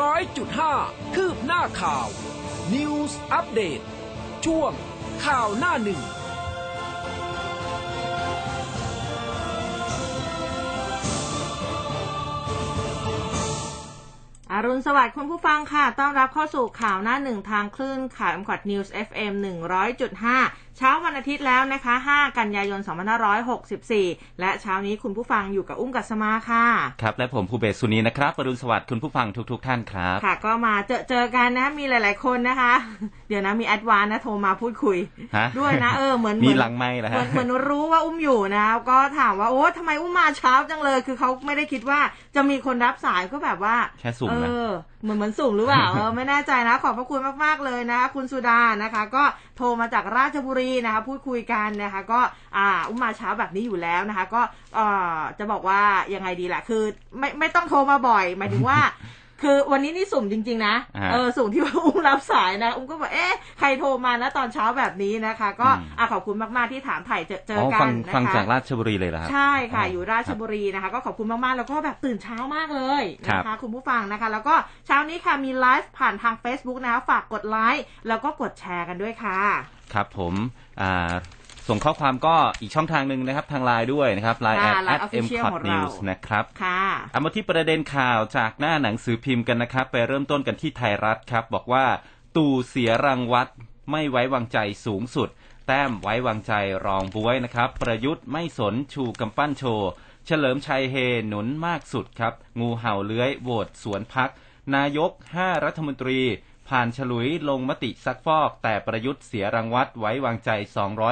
ร้อยจุดห้าคืบหน้าข่าว News อัปเดตช่วงข่าวหน้าหนึ่งอรุณสวัสดิ์คุณผู้ฟังค่ะ ต้อนรับเข้าสู่ข่าวหน้าหนึ่งทางคลื่นข่าวมกอดนิวส์ FM 100.5 เช้าวันอาทิตย์แล้วนะคะ 5 กันยายน 2564 และเช้านี้คุณผู้ฟังอยู่กับอุ้มกัสมาค่ะ ครับ และผมภูเบศสุนีนะครับปรุณสวัสดิ์คุณผู้ฟังทุก ๆทท่านครับ ค่ะ ก็มาเจอเจอกันนะ มีหลาย ๆ คนนะคะ เดี๋ยวนะมีแอดวานนะโทรมาพูดคุย ด้วยนะเออเหมือนมีหลังไม่เหรอฮะเหมือนรู้ว่าอุ้มอยู่นะ ก็ถามว่าโอ้ทำไมอุ้มมาเช้าจังเลย คือเขาไม่ได้คิดว่าจะมีคนรับสายก็แบบว่าแค่สุ่มนะ เหมือนเหมือนสูงหรือเปล่าเออไม่แน่ใจนะ ขอบพระคุณมากๆเลยนะคุณสุดานะคะ ก็โทรมาจากราชบุรีนะคะ พูดคุยกันนะคะ ก็อ่าอุ้มมาเช้าแบบนี้อยู่แล้วนะคะ ก็เอ่อจะบอกว่ายังไงดีล่ะคือ ไม่ไม่ต้องโทรมาบ่อยหมายถึงว่า คือวันนี้นี่สุ่มจริง ๆ นะเออสุ่มที่ว่าอุ้มรับสายนะ อุ้มก็บอกเอ๊ะใครโทรมานะตอนเช้าแบบนี้นะคะ ก็อ่ขอบคุณมากๆที่ถามถ่ายเจอเจอกันนะคะฟังจากราชบุรีเลยเหรอใช่ค่ะอยู่ราชบุรีนะคะ ก็ขอบคุณมากๆแล้วก็แบบตื่นเช้ามากเลยนะคะคุณผู้ฟังนะคะ แล้วก็เช้านี้ค่ะมีไลฟ์ผ่านทาง Facebook นะคะฝากกดไลค์แล้วก็กดแชร์กันด้วยค่ะ ครับผมอ่า ส่งข้อความก็อีกช่องทางหนึ่งนะครับ ทางไลน์ด้วยนะครับไลน์ add at MCOT News นะครับค่ะเอามาที่ประเด็นข่าวจากหน้าหนังสือพิมพ์กันนะครับ ไปเริ่มต้นกันที่ไทยรัฐครับ บอกว่าตู่เสียรังวัดไม่ไว้วางใจสูงสุด แต้มไว้วางใจรองบ๊วยนะครับ ประยุทธ์ไม่สนชูกำปั้นโชว์ เฉลิมชัยเฮหนุนมากสุดครับ งูเห่าเลื้อยโหวตสวนพรรค นายก 5 รัฐมนตรี ผ่านฉลุยลงมติซักฟอก แต่ประยุทธ์เสียรังวัดไว้วางใจ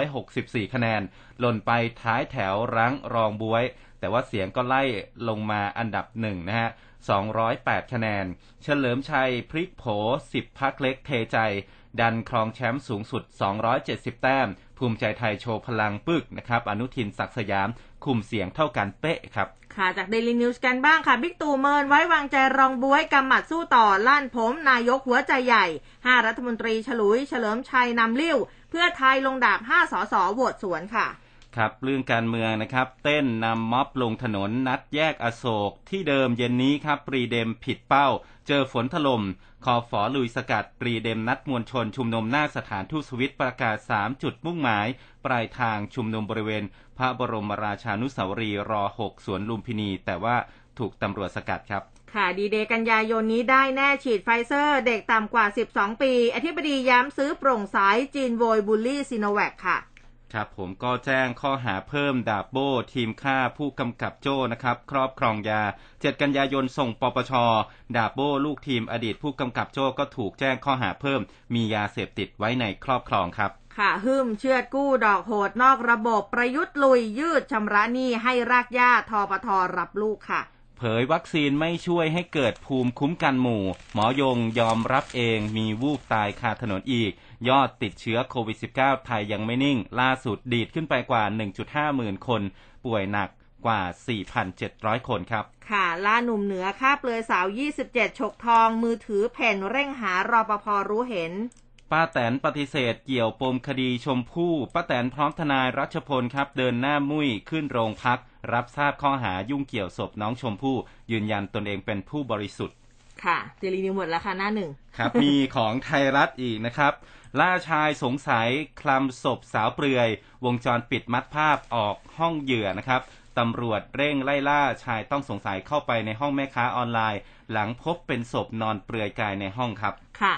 264 คะแนน หล่นไปท้ายแถวรั้งรองบวย แต่ว่าเสียงก็ไล่ลงมาอันดับหนึ่งนะฮะ 208 คะแนน เฉลิมชัยพลิกโผ 10 พักเล็กเทใจ ดันครองแชมป์สูงสุด 270 แต้ม ภูมิใจไทยโชว์พลังปึกนะครับ อนุทินศักดิ์สยาม คุมเสียงเท่ากันเป๊ะครับ ค่ะ จากเดลินิวส์กันบ้างค่ะ บิ๊กตู่เมินไว้วางใจรองบ๊วยกำหมัดสู้ต่อ ลั่นผมนายกหัวใจใหญ่ 5 รัฐมนตรีฉลุย เฉลิมชัยนำเลี้ยวเพื่อไทยลงดาบ 5 สสโหวตสวนค่ะครับเรื่องการเมืองนะครับ เต้นนำม็อบลงถนนนัดแยกอโศกที่เดิมเย็นนี้ครับ REDEM ผิดเป้า เจอฝนถล่ม คอฝอลุยสกัด REDEM นัดมวลชนชุมนุมหน้าสถานทูตสวิสประกาศ 3 จุดมุ่งหมาย ปลายทางชุมนุมบริเวณ พระบรมราชานุสาวรีย์ร. 6 สวนลุมพินี แต่ว่าถูกตำรวจสกัดครับ ค่ะดีเดย์กันยายนนี้ได้แน่ฉีดไฟเซอร์ เด็กต่ำกว่า 12 ปี อธิบดีย้ำซื้อโปร่งใสจีนโวยบุลลี่ซิโนแวคค่ะ ครับผมก็แจ้งข้อหาเพิ่มดาบโบทีมฆ่าผู้กำกับโจ้นะครับ ครอบครองยา 7 กันยายนส่งปปช ดาบโบลูกทีมอดีตผู้กำกับโจ้ก็ถูกแจ้งข้อหาเพิ่ม มียาเสพติดไว้ในครอบครองครับค่ะหึมเชือดกู้ดอกโหดนอกระบบประยุทธ์ลุยยืดชำระหนี้ให้รากหญ้าทอปทรับลูกค่ะ เผยวัคซีนไม่ช่วยให้เกิดภูมิคุ้มกันหมู่ หมอยงยอมรับเองมีวูบตายคาถนนอีก ยอดติดเชื้อโควิด -19 ไทยยังไม่นิ่ง ล่าสุดดีดขึ้นไปกว่า 1.5 หมื่นคน ป่วยหนักกว่า 4,700 คนครับ ค่ะ ล่าหนุ่มเหนือฆ่าเปลือยสาว 27 ฉกทอง มือถือแผ่นเร่งหารอปภรู้เห็น ป้าแตนปฏิเสธเกี่ยวปมคดีชมพู่ ป้าแตนพร้อมทนายรัชพลครับ เดินหน้ามุ้ยขึ้นโรงพัก รับทราบข้อหายุ่งเกี่ยวศพน้องชมพู่ ยืนยันตนเองเป็นผู้บริสุทธิ์ ค่ะเจรีนิวหมดแล้วค่ะหน้าหนึ่งครับ มีของไทยรัฐอีกนะครับ ล่าชายสงสัยคลำศพสาวเปลือย วงจรปิดมัดภาพออกห้องเหยื่อนะครับตำรวจเร่งไล่ล่าชายต้องสงสัยเข้าไปในห้องแม่ค้าออนไลน์ หลังพบเป็นศพนอนเปลือยกายในห้องครับ ค่ะ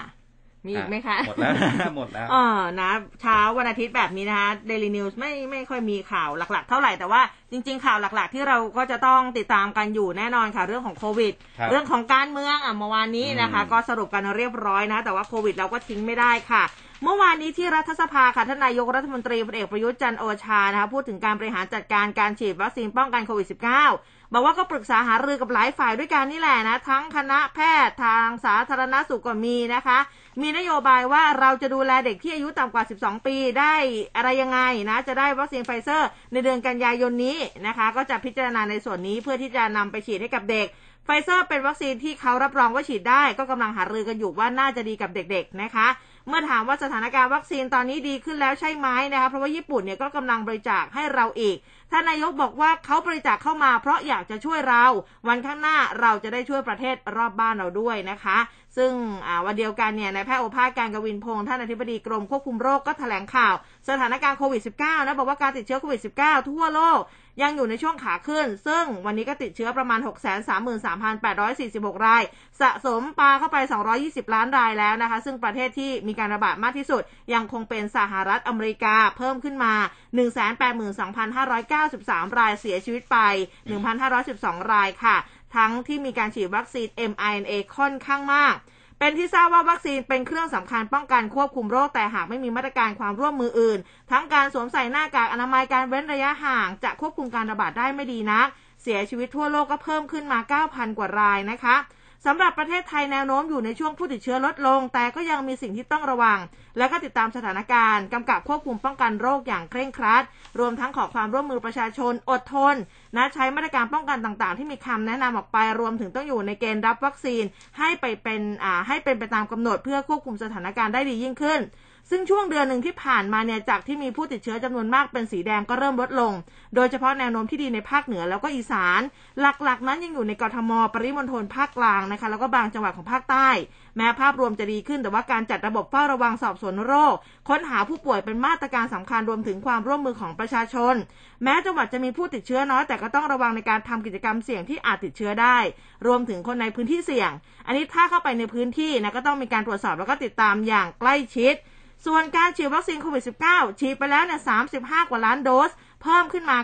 มีอีกไหมคะ หมดแล้วหมดแล้วอ๋อนะ เช้าวันอาทิตย์แบบนี้นะคะ Daily News ไม่ไม่ค่อยมีข่าวหลักๆ เท่าไหร่แต่ว่าจริง ๆ ข่าวหลัก ๆ ที่เราก็จะต้องติดตามกันอยู่แน่นอนค่ะ เรื่องของโควิด เรื่องของการเมืองอะเมื่อวานนี้นะคะ ก็สรุปกันเรียบร้อยนะ แต่ว่าโควิดเราก็ทิ้งไม่ได้ค่ะเมื่อวานนี้ที่รัฐสภาค่ะท่านนายกรัฐมนตรีพลเอกประยุทธ์จันโอชานะคะพูดถึงการบริหารจัดการการฉีดวัคซีนป้องกันโควิด -19 บอกว่าก็ปรึกษาหารือกับหลายฝ่ายด้วยกันนี่แหละนะ ทั้งคณะแพทย์ทางสาธารณสุขก็มีนะคะ มีนโยบายว่าเราจะดูแลเด็กที่อายุต่ำกว่า 12 ปีได้อะไรยังไงนะ จะได้วัคซีนไฟเซอร์ ในเดือนกันยายนนี้นะคะ ก็จะพิจารณาในส่วนนี้เพื่อที่จะนำไปฉีดให้กับเด็กไฟเซอร์เป็นวัคซีนที่เขารับรองว่าฉีดได้ ก็กำลังหารือกันอยู่ว่าน่าจะดีกับเด็กๆนะคะ เมื่อถามว่าสถานการณ์วัคซีนตอนนี้ดีขึ้นแล้วใช่ไหมนะคะเพราะว่าญี่ปุ่นเนี่ยก็กำลังบริจาคให้เราอีก ท่านนายกบอกว่าเขาบริจาคเข้ามาเพราะอยากจะช่วยเรา วันข้างหน้าเราจะได้ช่วยประเทศรอบบ้านเราด้วยนะคะ ซึ่งวันเดียวกันเนี่ยนายแพทย์โอภาสการกวินพงศ์ท่านอธิบดีกรมควบคุมโรคก็แถลงข่าว สถานการณ์โควิด -19 นะบอกว่าการติดเชื้อโควิด -19 ทั่วโลกยังอยู่ในช่วงขาขึ้น ซึ่งวันนี้ก็ติดเชื้อประมาณ 633,846 ราย สะสมปลาเข้าไป 220 ล้านรายแล้วนะคะ ซึ่งประเทศที่มีการระบาดมากที่สุด ยังคงเป็นสหรัฐอเมริกาเพิ่มขึ้นมา182,593 รายเสียชีวิตไป 1,512 รายค่ะ ทั้งที่มีการฉีดวัคซีน mRNA ค่อนข้างมากเป็นที่ทราบว่าวัคซีนเป็นเครื่องสำคัญป้องกันควบคุมโรคแต่หากไม่มีมาตรการความร่วมมืออื่น ทั้งการสวมใส่หน้ากากอนามัยการเว้นระยะห่าง จะควบคุมการระบาดได้ไม่ดีนัก เสียชีวิตทั่วโลกก็เพิ่มขึ้นมา 9,000 กว่ารายนะคะ สำหรับประเทศไทยแนวโน้มอยู่ในช่วงผู้ติดเชื้อลดลง แต่ก็ยังมีสิ่งที่ต้องระวัง และก็ติดตามสถานการณ์กำกับควบคุมป้องกันโรคอย่างเคร่งครัด รวมทั้งขอความร่วมมือประชาชนอดทนนะใช้มาตรการป้องกันต่างๆ ที่มีคำแนะนำออกไป รวมถึงต้องอยู่ในเกณฑ์รับวัคซีนให้ไปเป็นให้เป็นไปตามกำหนดเพื่อควบคุมสถานการณ์ได้ดียิ่งขึ้น ซึ่งช่วงเดือนหนึ่งที่ผ่านมาเนี่ยจากที่มีผู้ติดเชื้อจำนวนมากเป็นสีแดงก็เริ่มลดลง โดยเฉพาะแนวโน้มที่ดีในภาคเหนือแล้วก็อีสาน หลักๆ นั้นยังอยู่ในกรทม ปริมณฑลภาคกลางนะคะ แล้วก็บางจังหวัดของภาคใต้ แม้ภาพรวมจะดีขึ้นแต่ว่าการจัดระบบเฝ้าระวังสอบสวนโรค ค้นหาผู้ป่วยเป็นมาตรการสำคัญรวมถึงความร่วมมือของประชาชน แม้จังหวัดจะมีผู้ติดเชื้อน้อยแต่ก็ต้องระวังในการทำกิจกรรมเสี่ยงที่อาจติดเชื้อได้ รวมถึงคนในพื้นที่เสี่ยง อันนี้ถ้าเข้าไปในพื้นที่นะก็ต้องมีการตรวจสอบแล้วก็ติดตามอย่างใกล้ชิด ส่วนการฉีดวัคซีนโควิด -19 ฉีดไปแล้วเนี่ย 35 กว่าล้านโดส เพิ่มขึ้นมา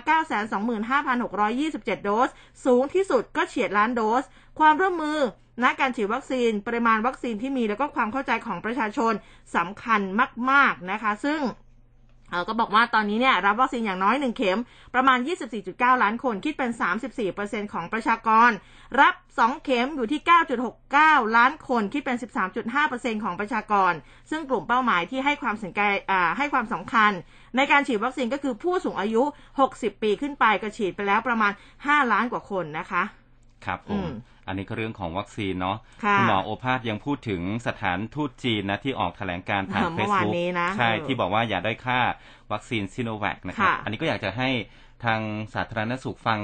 925,627 โดส สูงที่สุดก็เฉียดล้านโดส ความร่วมมือณการฉีดวัคซีน ปริมาณวัคซีนที่มีแล้วก็ความเข้าใจของประชาชนสำคัญมาก ๆ นะคะ ซึ่ง ก็บอกว่าตอนนี้เนี่ยรับวัคซีนอย่างน้อย 1 เข็ม ประมาณ 24.9 ล้านคน คิดเป็น 34%ของประชากร รับ 2 เข็มอยู่ที่ 9.69 ล้านคน คิดเป็น 13.5%ของประชากร ซึ่งกลุ่มเป้าหมายที่ให้ความสนใจให้ความสำคัญ ในการฉีดวัคซีนก็คือผู้สูงอายุ 60 ปีขึ้นไปก็ฉีดไปแล้วประมาณ 5 ล้านกว่าคนนะคะ ครับผมอันนี้ก็เรื่องของวัคซีนเนาะคุณหมอโอภาสยังพูดถึงสถานทูตจีนนะที่ออกแถลงการณ์ทางเฟซบุ๊กใช่ที่บอกว่าอย่าด้อยค่าวัคซีนซิโนแวคนะครับ อันนี้ก็อยากจะให้ทางสาธารณสุขฟัง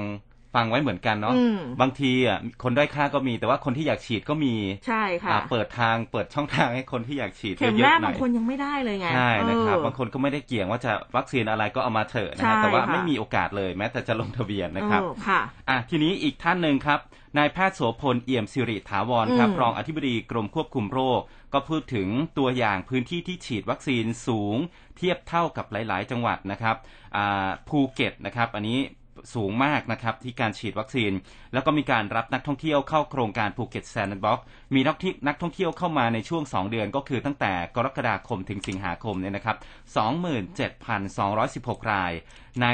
ฟังไว้เหมือนกันเนาะบางทีอะคนด้อยค่าก็มีแต่ว่าคนที่อยากฉีดก็มีใช่ค่ะเปิดทางเปิดช่องทางให้คนที่อยากฉีดเยอะๆหน่อยบางคนยังไม่ได้เลยไงใช่นะครับบางคนก็ไม่ได้เกี่ยงว่าจะวัคซีนอะไรก็เอามาเถอะนะแต่ว่าไม่มีโอกาสเลยแม้แต่จะลงทะเบียนนะครับค่ะอะทีนี้อีกท่านหนึ่งครับนายแพทย์โสภณเอี่ยมศิริถาวรครับรองอธิบดีกรมควบคุมโรค ก็พูดถึงตัวอย่างพื้นที่ที่ฉีดวัคซีนสูง เทียบเท่ากับหลาย ๆ จังหวัดนะครับภูเก็ตนะครับ อันนี้ สูงมากนะครับที่การฉีดวัคซีน แล้วก็มีการรับนักท่องเที่ยวเข้าโครงการภูเก็ต Sandbox มีนักที่นักท่องเที่ยวเข้ามาในช่วง 2 เดือนก็คือตั้งแต่กรกฎาคมถึงสิงหาคมเนี่ยนะครับ 27,216 ราย ใน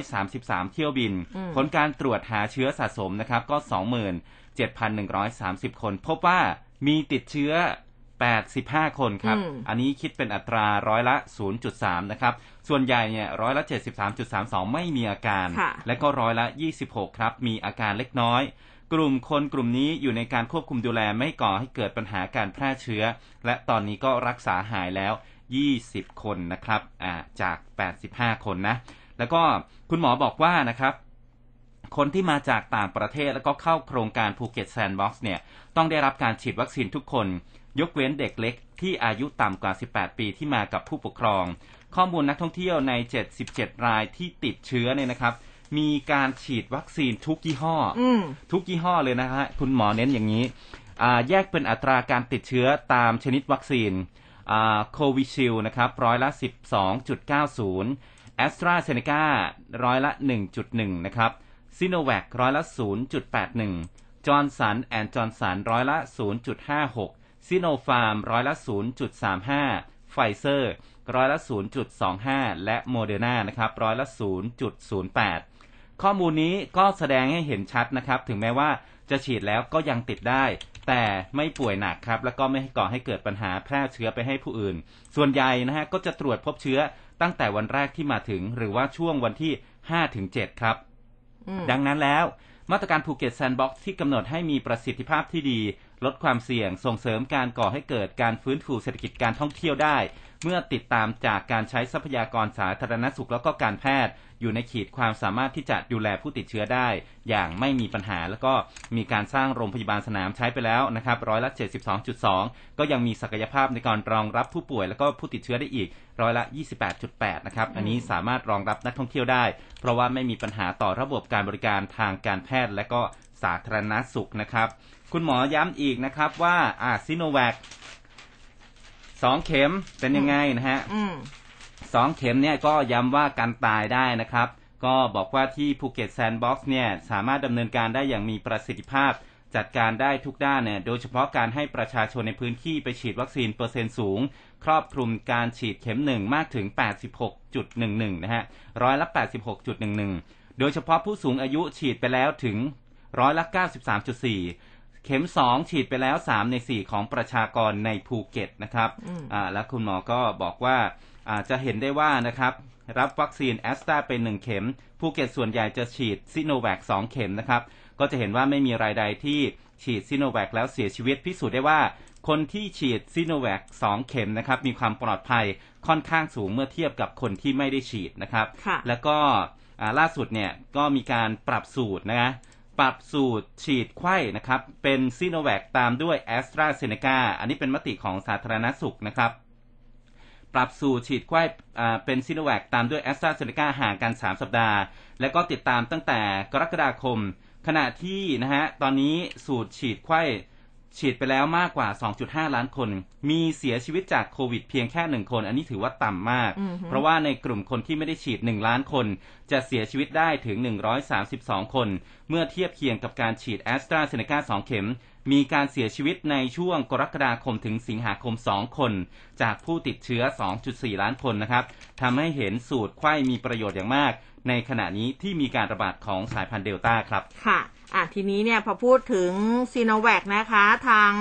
333 เที่ยวบิน ผลการตรวจหาเชื้อสะสมนะครับก็ 27,130 คน พบว่ามีติดเชื้อ 85 คนครับ อันนี้คิดเป็นอัตราร้อยละ 0.3 นะครับ ส่วนใหญ่เนี่ยร้อยละ 73.32 ไม่มีอาการ และก็ร้อยละ 26 ครับ มีอาการเล็กน้อย กลุ่มคนกลุ่มนี้อยู่ในการควบคุมดูแลไม่ก่อให้เกิดปัญหาการแพร่เชื้อ และตอนนี้ก็รักษาหายแล้ว 20 คนนะครับจาก 85 คนนะ แล้วก็คุณหมอบอกว่านะครับคนที่มาจากต่างประเทศแล้วก็เข้าโครงการภูเก็ต Sandbox เนี่ยต้องได้รับการฉีดวัคซีนทุกคน ยกเว้นเด็กเล็กที่อายุต่ำกว่า 18 ปีที่มากับผู้ปกครอง ข้อมูลนักท่องเที่ยวใน 77 รายที่ติดเชื้อเนี่ยนะครับ มีการฉีดวัคซีนทุกยี่ห้ออทุกยี่ห้อเลยนะฮะคุณหมอเน้นอย่างนี้ แยกเป็นอัตราการติดเชื้อตามชนิดวัคซีนโควิชิลด์นะครับร้อยละ 12.90แอสตราเซเนการ้อยละ 1.1 นะครับซิโนแวคร้อยละ 0.81จอห์นสันแอนด์จอห์นสันร้อยละ 0.56 ซิโนฟาร์มร้อยละ 0.35 ไฟเซอร์ ร้อยละ 0.25 และโมเดอร์นานะครับร้อยละ 0.08 ข้อมูลนี้ก็แสดงให้เห็นชัดนะครับ ถึงแม้ว่าจะฉีดแล้วก็ยังติดได้ แต่ไม่ป่วยหนักครับ แล้วก็ไม่ก่อให้เกิดปัญหาแพร่เชื้อไปให้ผู้อื่น ส่วนใหญ่นะฮะก็จะตรวจพบเชื้อตั้งแต่วันแรกที่มาถึง หรือว่าช่วงวันที่5-7ครับ ดังนั้นแล้ว มาตรการภูเก็ต Sandbox ที่กำหนดให้มีประสิทธิภาพที่ดี ลดความเสี่ยงส่งเสริมการก่อให้เกิดการฟื้นฟูเศรษฐกิจการท่องเที่ยวได้ เมื่อติดตามจากการใช้ทรัพยากรสาธารณสุขแล้วก็การแพทย์ อยู่ในขีดความสามารถที่จะดูแลผู้ติดเชื้อได้ อย่างไม่มีปัญหาแล้วก็มีการสร้างโรงพยาบาลสนามใช้ไปแล้วนะครับร้อยละ 72.2 ก็ยังมีศักยภาพในการรองรับผู้ป่วยแล้วก็ผู้ติดเชื้อได้อีกร้อยละ 28.8 นะครับ อันนี้สามารถรองรับนักท่องเที่ยวได้ เพราะว่าไม่มีปัญหาต่อระบบการบริการทางการแพทย์และก็สาธารณสุขนะครับ คุณหมอย้ำอีกนะครับว่าอ่าซิโนแวคสองเข็มเป็นยังไงนะฮะอืมสองเข็มเนี่ยก็ย้ำว่ากันตายได้นะครับ ก็บอกว่าที่ภูเก็ต Sandbox เนี่ยสามารถดำเนินการได้อย่างมีประสิทธิภาพ จัดการได้ทุกด้านเนี่ยโดยเฉพาะการให้ประชาชนในพื้นที่ไปฉีดวัคซีนเปอร์เซ็นต์สูง ครอบคลุมการฉีดเข็มหนึ่งมากถึง 86.11 นะฮะร้อยละ 86.11 โดยเฉพาะผู้สูงอายุฉีดไปแล้วถึงร้อยละ 93.4 เข็ม2ฉีดไปแล้ว3ใน4ของประชากรในภูเก็ตนะครับอืมอ่าและคุณหมอก็บอกว่าอ่าจะเห็นได้ว่านะครับ รับวัคซีนแอสตราเป็น1เข็ม ภูเก็ตส่วนใหญ่จะฉีดซิโนแวค2เข็มนะครับ ก็จะเห็นว่าไม่มีรายใดที่ฉีดซิโนแวคแล้วเสียชีวิตพิสูจน์ได้ว่า คนที่ฉีดซิโนแวค2เข็มนะครับ มีความปลอดภัยค่อนข้างสูงเมื่อเทียบกับคนที่ไม่ได้ฉีดนะครับค่ะแล้วก็อ่าล่าสุดเนี่ยก็มีการปรับสูตรนะ ปรับสูตรฉีดไข้นะครับ เป็นซีโนแวคตามด้วยแอสตราเซเนกาอันนี้เป็นมติของสาธารณสุขนะครับ ปรับสูตรฉีดไข้เป็นซีโนแวคตามด้วยแอสตราเซเนกาห่างกัน 3 สัปดาห์ และก็ติดตามตั้งแต่กรกฎาคม ขณะที่นะฮะตอนนี้สูตรฉีดไข้ ฉีดไปแล้วมากกว่า 2.5 ล้านคน มีเสียชีวิตจากโควิดเพียงแค่หนึ่งคน อันนี้ถือว่าต่ำมากอือฮึเพราะว่าในกลุ่มคนที่ไม่ได้ฉีด 1 ล้านคน จะเสียชีวิตได้ถึง 132 คน เมื่อเทียบเคียงกับการฉีดแอสตราเซเนกา2 เข็ม มีการเสียชีวิตในช่วงกรกฎาคมถึงสิงหาคม 2 คน จากผู้ติดเชื้อ 2.4 ล้านคนนะครับทำให้เห็นสูตรไข้มีประโยชน์อย่างมาก ในขณะนี้ที่มีการระบาดของสายพันธุ์เดลต้าครับ ค่ะ อะทีนี้เนี่ยพอพูดถึงซีโนแวคนะคะ ทาง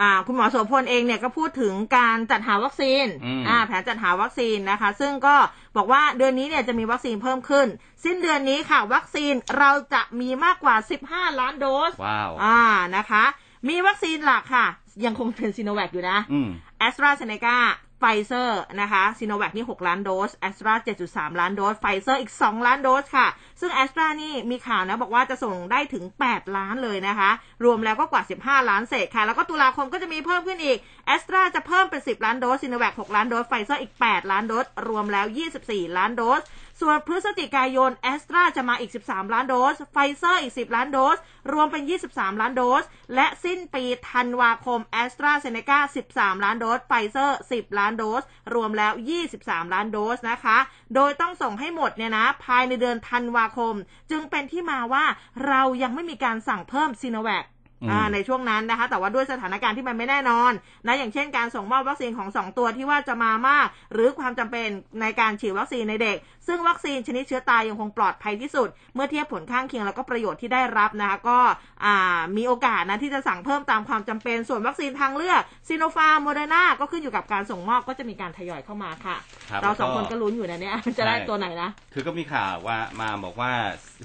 อ่าคุณหมอโสพลเองเนี่ยก็พูดถึงการจัดหาวัคซีนอืมอ่าแผนจัดหาวัคซีนนะคะ ซึ่งก็บอกว่าเดือนนี้เนี่ยจะมีวัคซีนเพิ่มขึ้น สิ้นเดือนนี้ค่ะ วัคซีนเราจะมีมากกว่า 15 ล้านโดสว้าวอ่านะคะ มีวัคซีนหลักค่ะ ยังคงเป็นซิโนแวคอยู่นะอืมแอสตราเซเนกา ไฟเซอร์นะคะซิโนแวคนี่ 6 ล้านโดสแอสตรา7.3 ล้านโดสไฟเซอร์อีก 2 ล้านโดสค่ะ ซึ่งแอสตรานี่มีข่าวนะ บอกว่าจะส่งได้ถึง 8 ล้านเลยนะคะ รวมแล้วก็กว่า 15 ล้านเศษค่ะ แล้วก็ตุลาคมก็จะมีเพิ่มขึ้นอีกแอสตราจะเพิ่มเป็น 10 ล้านโดสซีโนแวค6ล้านโดสไฟเซอร์อีก 8 ล้านโดสรวมแล้ว 24 ล้านโดส ส่วนพฤศจิกายนแอสตราจะมาอีก 13 ล้านโดส ไฟเซอร์อีก 10 ล้านโดส รวมเป็น 23 ล้านโดส และสิ้นปีธันวาคมแอสตราเซเนกา13 ล้านโดส ไฟเซอร์ 10 ล้านโดส รวมแล้ว 23 ล้านโดสนะคะ โดยต้องส่งให้หมดเนี่ยนะ ภายในเดือนธันวาคม จึงเป็นที่มาว่าเรายังไม่มีการสั่งเพิ่มซีโนแวคอืมอ่าในช่วงนั้นนะคะ แต่ว่าด้วยสถานการณ์ที่มันไม่แน่นอนนะอย่างเช่นการส่งมอบวัคซีนของ 2 ตัวที่ว่าจะมามาก หรือความจำเป็นในการฉีดวัคซีนในเด็กซึ่งวัคซีนชนิดเชื้อตายยังคงปลอดภัยที่สุด เมื่อเทียบผลข้างเคียงแล้วก็ประโยชน์ที่ได้รับนะคะก็อ่ามีโอกาสนะที่จะสั่งเพิ่มตามความจำเป็น ส่วนวัคซีนทางเลือกซีโนฟาร์มโมเดอร์นาก็ขึ้นอยู่กับการส่งมอบก็จะมีการทยอยเข้ามาค่ะครับเราสองแล้วก็คนก็ลุ้นอยู่นะเนี่ยจะได้ใช่ตัวไหนนะ คือก็มีข่าวว่ามาบอกว่า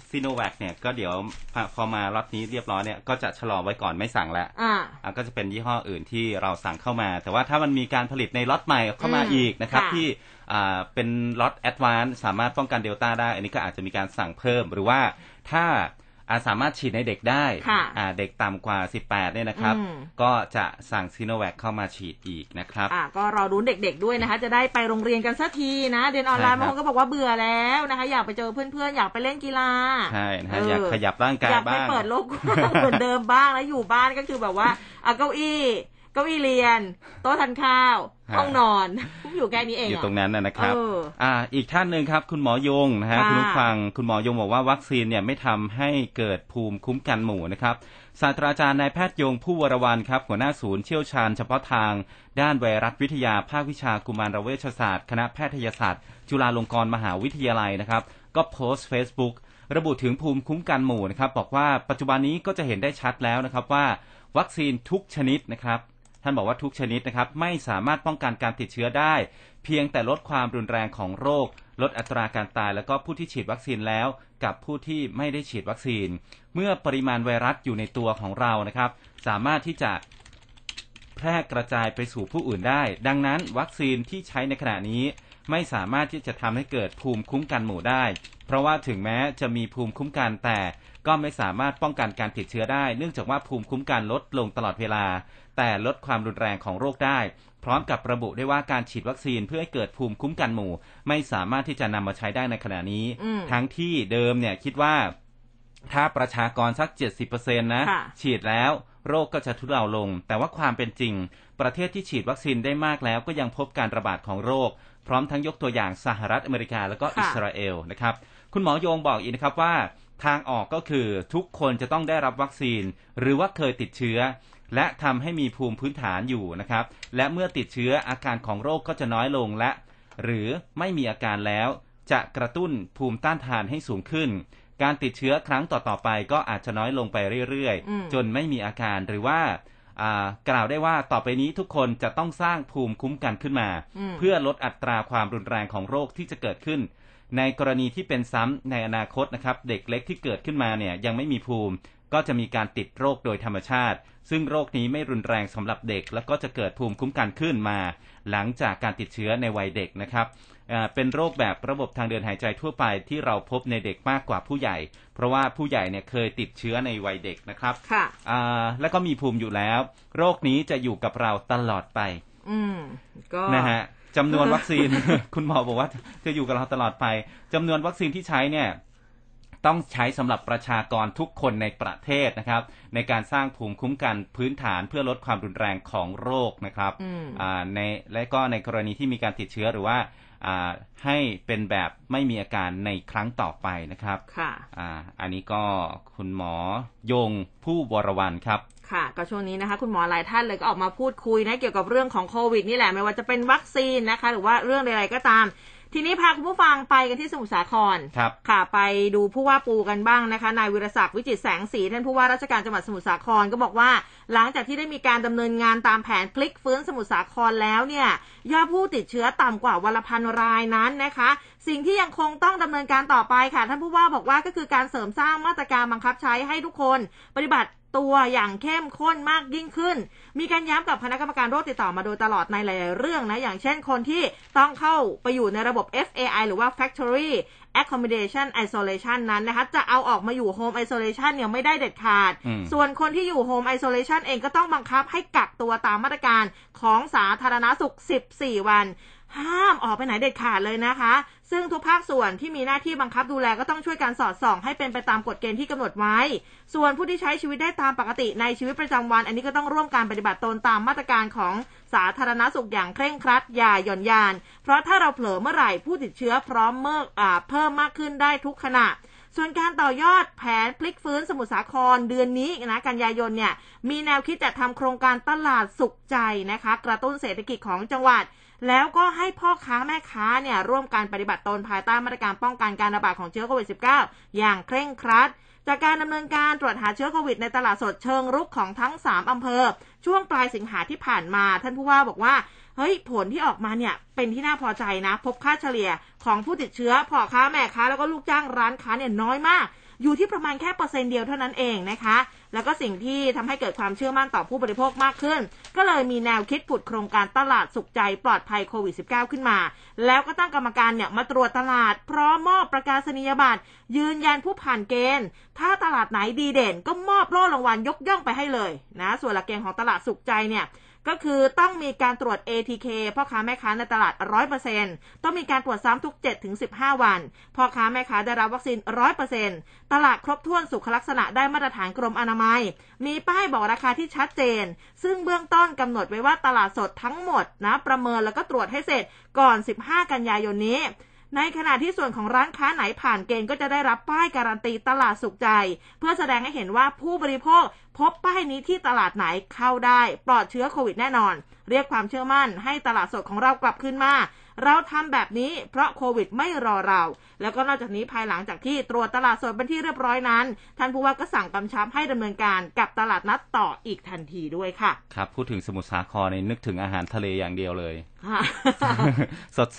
ซีโนแวคเนี่ยก็เดี๋ยวพอพอมาล็อตนี้เรียบร้อยเนี่ยก็จะชะลอไว้ก่อนไม่สั่งแล้วอ่าอะก็จะเป็นยี่ห้ออื่นที่เราสั่งเข้ามา แต่ว่าถ้ามันมีการผลิตในล็อตใหม่เข้ามาอืมอีกนะครับค่ะที่อ่า เป็นล็อต advance สามารถป้องกันเดลต้าได้ อันนี้ก็อาจจะมีการสั่งเพิ่ม หรือว่าถ้าอ่าสามารถฉีดในเด็กได้ค่ะอ่าเด็กต่ำกว่า 18 เนี่ยนะครับอืมก็จะสั่งซีโนแวคเข้ามาฉีดอีกนะครับอะก็รอรุ้นเด็กๆด้วยนะคะ จะได้ไปโรงเรียนกันสักทีนะ เรียนออนไลน์ใช่ครับบางคนก็บอกว่าเบื่อแล้วนะคะ อยากไปเจอเพื่อนๆ อยากไปเล่นกีฬา ใช่นะฮะเอออยากขยับร่างกายอยากไปบ้างเปิดโลกกว้างเหมือนเดิมบ้าง แล้วอยู่บ้านก็คือแบบว่าเอาเก้าอี้เก้าอี้เรียน โต๊ะทานข้าวฮะห้องนอนทุกอยู่แค่นี้เองอยู่อะตรงนั้นนะนะครับเอออ่า อีกท่านหนึ่งครับ คุณหมอยงนะฮะค่ะคุณผู้ฟังคุณหมอยงบอกว่าวัคซีนเนี่ยไม่ทำให้เกิดภูมิคุ้มกันหมู่นะครับศาสตราจารย์นายแพทย์ยงผู้วรวันครับ หัวหน้าศูนย์เชี่ยวชาญเฉพาะทาง ด้านไวรัสวิทยาภาควิชากุมารเวชศาสตร์ คณะแพทยศาสตร์ จุฬาลงกรณ์มหาวิทยาลัยนะครับ ก็โพสต์ Facebook ระบุถึงภูมิคุ้มกันหมู่นะครับ บอกว่าปัจจุบันนี้ก็จะเห็นได้ชัดแล้วนะครับว่า วัคซีนทุกชนิดนะครับ ท่านบอกว่าทุกชนิดนะครับไม่สามารถป้องกันการติดเชื้อได้ เพียงแต่ลดความรุนแรงของโรค ลดอัตราการตาย แล้วก็ผู้ที่ฉีดวัคซีนแล้ว กับผู้ที่ไม่ได้ฉีดวัคซีน เมื่อปริมาณไวรัสอยู่ในตัวของเรานะครับ สามารถที่จะแพร่กระจายไปสู่ผู้อื่นได้ ดังนั้นวัคซีนที่ใช้ในขณะนี้ ไม่สามารถที่จะทำให้เกิดภูมิคุ้มกันหมู่ได้ เพราะว่าถึงแม้จะมีภูมิคุ้มกันแต่ ก็ไม่สามารถป้องกันการติดเชื้อได้ เนื่องจากว่าภูมิคุ้มกันลดลงตลอดเวลา แต่ลดความรุนแรงของโรคได้ พร้อมกับระบุได้ว่าการฉีดวัคซีนเพื่อให้เกิดภูมิคุ้มกันหมู่ ไม่สามารถที่จะนำมาใช้ได้ในขณะนี้อืมทั้งที่เดิมเนี่ยคิดว่า ถ้าประชากรสัก 70%นะค่ะฉีดแล้วโรคก็จะทุเลาลง แต่ว่าความเป็นจริง ประเทศที่ฉีดวัคซีนได้มากแล้วก็ยังพบการระบาดของโรค พร้อมทั้งยกตัวอย่างสหรัฐอเมริกา แล้วก็ค่ะอิสราเอลนะครับ คุณหมอโยงบอกอีกนะครับว่า ทางออกก็คือทุกคนจะต้องได้รับวัคซีน หรือว่าเคยติดเชื้อ และทำให้มีภูมิพื้นฐานอยู่นะครับ และเมื่อติดเชื้ออาการของโรคก็จะน้อยลงและ หรือไม่มีอาการแล้ว จะกระตุ้นภูมิต้านทานให้สูงขึ้น การติดเชื้อครั้งต่อๆไปก็อาจจะน้อยลงไปเรื่อยอืมๆจนไม่มีอาการหรือว่าอ่ากล่าวได้ว่าต่อไปนี้ทุกคนจะต้องสร้างภูมิคุ้มกันขึ้นมาอืมเพื่อลดอัตราความรุนแรงของโรคที่จะเกิดขึ้น ในกรณีที่เป็นซ้ำในอนาคตนะครับ เด็กเล็กที่เกิดขึ้นมาเนี่ยยังไม่มีภูมิ ก็จะมีการติดโรคโดยธรรมชาติ ซึ่งโรคนี้ไม่รุนแรงสำหรับเด็ก แล้วก็จะเกิดภูมิคุ้มกันขึ้นมา หลังจากการติดเชื้อในวัยเด็กนะครับอ่าเป็นโรคแบบระบบทางเดินหายใจทั่วไปที่เราพบในเด็กมากกว่าผู้ใหญ่ เพราะว่าผู้ใหญ่เนี่ยเคยติดเชื้อในวัยเด็กนะครับค่ะอ่าแล้วก็มีภูมิอยู่แล้ว โรคนี้จะอยู่กับเราตลอดไป อืมก็นะฮะ จำนวนวัคซีน คุณหมอบอกว่าจะอยู่กับเราตลอดไปจำนวนวัคซีนที่ใช้เนี่ยต้องใช้สำหรับประชากรทุกคนในประเทศนะครับ ในการสร้างภูมิคุ้มกันพื้นฐานเพื่อลดความรุนแรงของโรคนะครับอืมอ่าในและก็ในกรณีที่มีการติดเชื้อหรือว่าอ่า ให้เป็นแบบไม่มีอาการในครั้งต่อไปนะครับ ค่ะอ่าอันนี้ก็คุณหมอยงผู้วรวันครับ ค่ะ ก็ช่วงนี้นะคะ คุณหมอหลายท่านเลยก็ออกมาพูดคุยนะเกี่ยวกับเรื่องของโควิดนี่แหละไม่ว่าจะเป็นวัคซีนนะคะ หรือว่าเรื่องใดๆก็ตาม ทีนี้พาคุณผู้ฟังไปกันที่สมุทรสาครครับค่ะไปดูผู้ว่าปูกันบ้างนะคะนายวิรศักดิ์วิจิตรแสงสีท่านผู้ว่าราชการจังหวัดสมุทรสาครก็บอกว่า หลังจากที่ได้มีการดำเนินงานตามแผนพลิกฟื้นสมุทรสาครแล้วเนี่ยยอดผู้ติดเชื้อต่ำกว่าวันละพันรายนั้นนะคะ สิ่งที่ยังคงต้องดำเนินการต่อไปค่ะท่านผู้ว่าบอกว่าก็คือการเสริมสร้างมาตรการบังคับใช้ให้ทุกคน ปฏิบัติ ตัวอย่างเข้มข้นมากยิ่งขึ้น มีการย้ำกับคณะกรรมการโรคติดต่อมาโดยตลอดในหลายๆเรื่องนะ อย่างเช่นคนที่ต้องเข้าไปอยู่ในระบบ FAI หรือว่า Factory Accommodation Isolation นั้นนะคะ จะเอาออกมาอยู่ Home Isolation เนี่ยไม่ได้เด็ดขาดอืมส่วนคนที่อยู่ Home Isolation เองก็ต้องบังคับให้กักตัวตามมาตรการของสาธารณสุข 14 วัน ห้ามออกไปไหนเด็ดขาดเลยนะคะ ซึ่งทุกภาคส่วนที่มีหน้าที่บังคับดูแลก็ต้องช่วยกันสอดส่อง ให้เป็นไปตามกฎเกณฑ์ที่กำหนดไว้ ส่วนผู้ที่ใช้ชีวิตได้ตามปกติในชีวิตประจำวัน อันนี้ก็ต้องร่วมการปฏิบัติตนตามมาตรการของสาธารณสุขอย่างเคร่งครัด อย่าหย่อนยาน เพราะถ้าเราเผลอเมื่อไหร่ผู้ติดเชื้อพร้อมเมื่ออเพิ่มมากขึ้นได้ทุกขณะส่วนการต่อยอดแผนพลิกฟื้นสมุทรสาครเดือนนี้นะกันยายนเนี่ยมีแนวคิดจะทำโครงการตลาดสุขใจนะคะ กระตุ้นเศรษฐกิจของจังหวัด แล้วก็ให้พ่อค้าแม่ค้าเนี่ยร่วมการปฏิบัติตนภายใต้มาตรการป้องกันการระบาดของเชื้อโควิด -19 อย่างเคร่งครัด จากการดำเนินการตรวจหาเชื้อโควิดในตลาดสดเชิงรุกของทั้ง 3อำเภอ ช่วงปลายสิงหาที่ผ่านมา ท่านผู้ว่าบอกว่าเฮ้ยผลที่ออกมาเนี่ยเป็นที่น่าพอใจนะ พบค่าเฉลี่ยของผู้ติดเชื้อพ่อค้าแม่ค้าแล้วก็ลูกจ้างร้านค้าเนี่ยน้อยมาก อยู่ที่ประมาณแค่เปอร์เซ็นต์เดียวเท่านั้นเองนะคะ แล้วก็สิ่งที่ทำให้เกิดความเชื่อมั่นต่อผู้บริโภคมากขึ้น ก็เลยมีแนวคิดผุดโครงการตลาดสุขใจปลอดภัยโควิด -19 ขึ้นมา แล้วก็ตั้งกรรมการเนี่ยมาตรวจตลาด พร้อมมอบประกาศนียบัตรยืนยันผู้ผ่านเกณฑ์ ถ้าตลาดไหนดีเด่น ก็มอบโล่รางวัลยกย่องไปให้เลยนะ ส่วนหลักเกณฑ์ของตลาดสุขใจเนี่ย ก็คือต้องมีการตรวจ ATK พ่อค้าแม่ค้าในตลาด 100%ต้องมีการตรวจซ้ำทุก 7-15 วัน พ่อค้าแม่ค้าได้รับวัคซีน 100%ตลาดครบถ้วนสุขลักษณะได้มาตรฐานกรมอนามัย มีป้ายบอกราคาที่ชัดเจน ซึ่งเบื้องต้นกำหนดไว้ว่าตลาดสดทั้งหมดนะประเมินแล้วก็ตรวจให้เสร็จก่อน 15 กันยายนนี้ ในขณะที่ส่วนของร้านค้าไหนผ่านเกณฑ์ก็จะได้รับป้ายการันตีตลาดสุขใจ เพื่อแสดงให้เห็นว่าผู้บริโภคพบป้ายนี้ที่ตลาดไหนเข้าได้ ปลอดเชื้อโควิดแน่นอน เรียกความเชื่อมั่นให้ตลาดสดของเรากลับขึ้นมา เราทำแบบนี้เพราะโควิดไม่รอเรา แล้วก็นอกจากนี้ภายหลังจากที่ตรวจตลาดสดเป็นที่เรียบร้อยนั้น ท่านผู้ว่าก็สั่งกำชับให้ดำเนินการกับตลาดนัดต่ออีกทันทีด้วยค่ะ ครับ พูดถึงสมุทรสาครในนึกถึงอาหารทะเลอย่างเดียวเลยค่ะ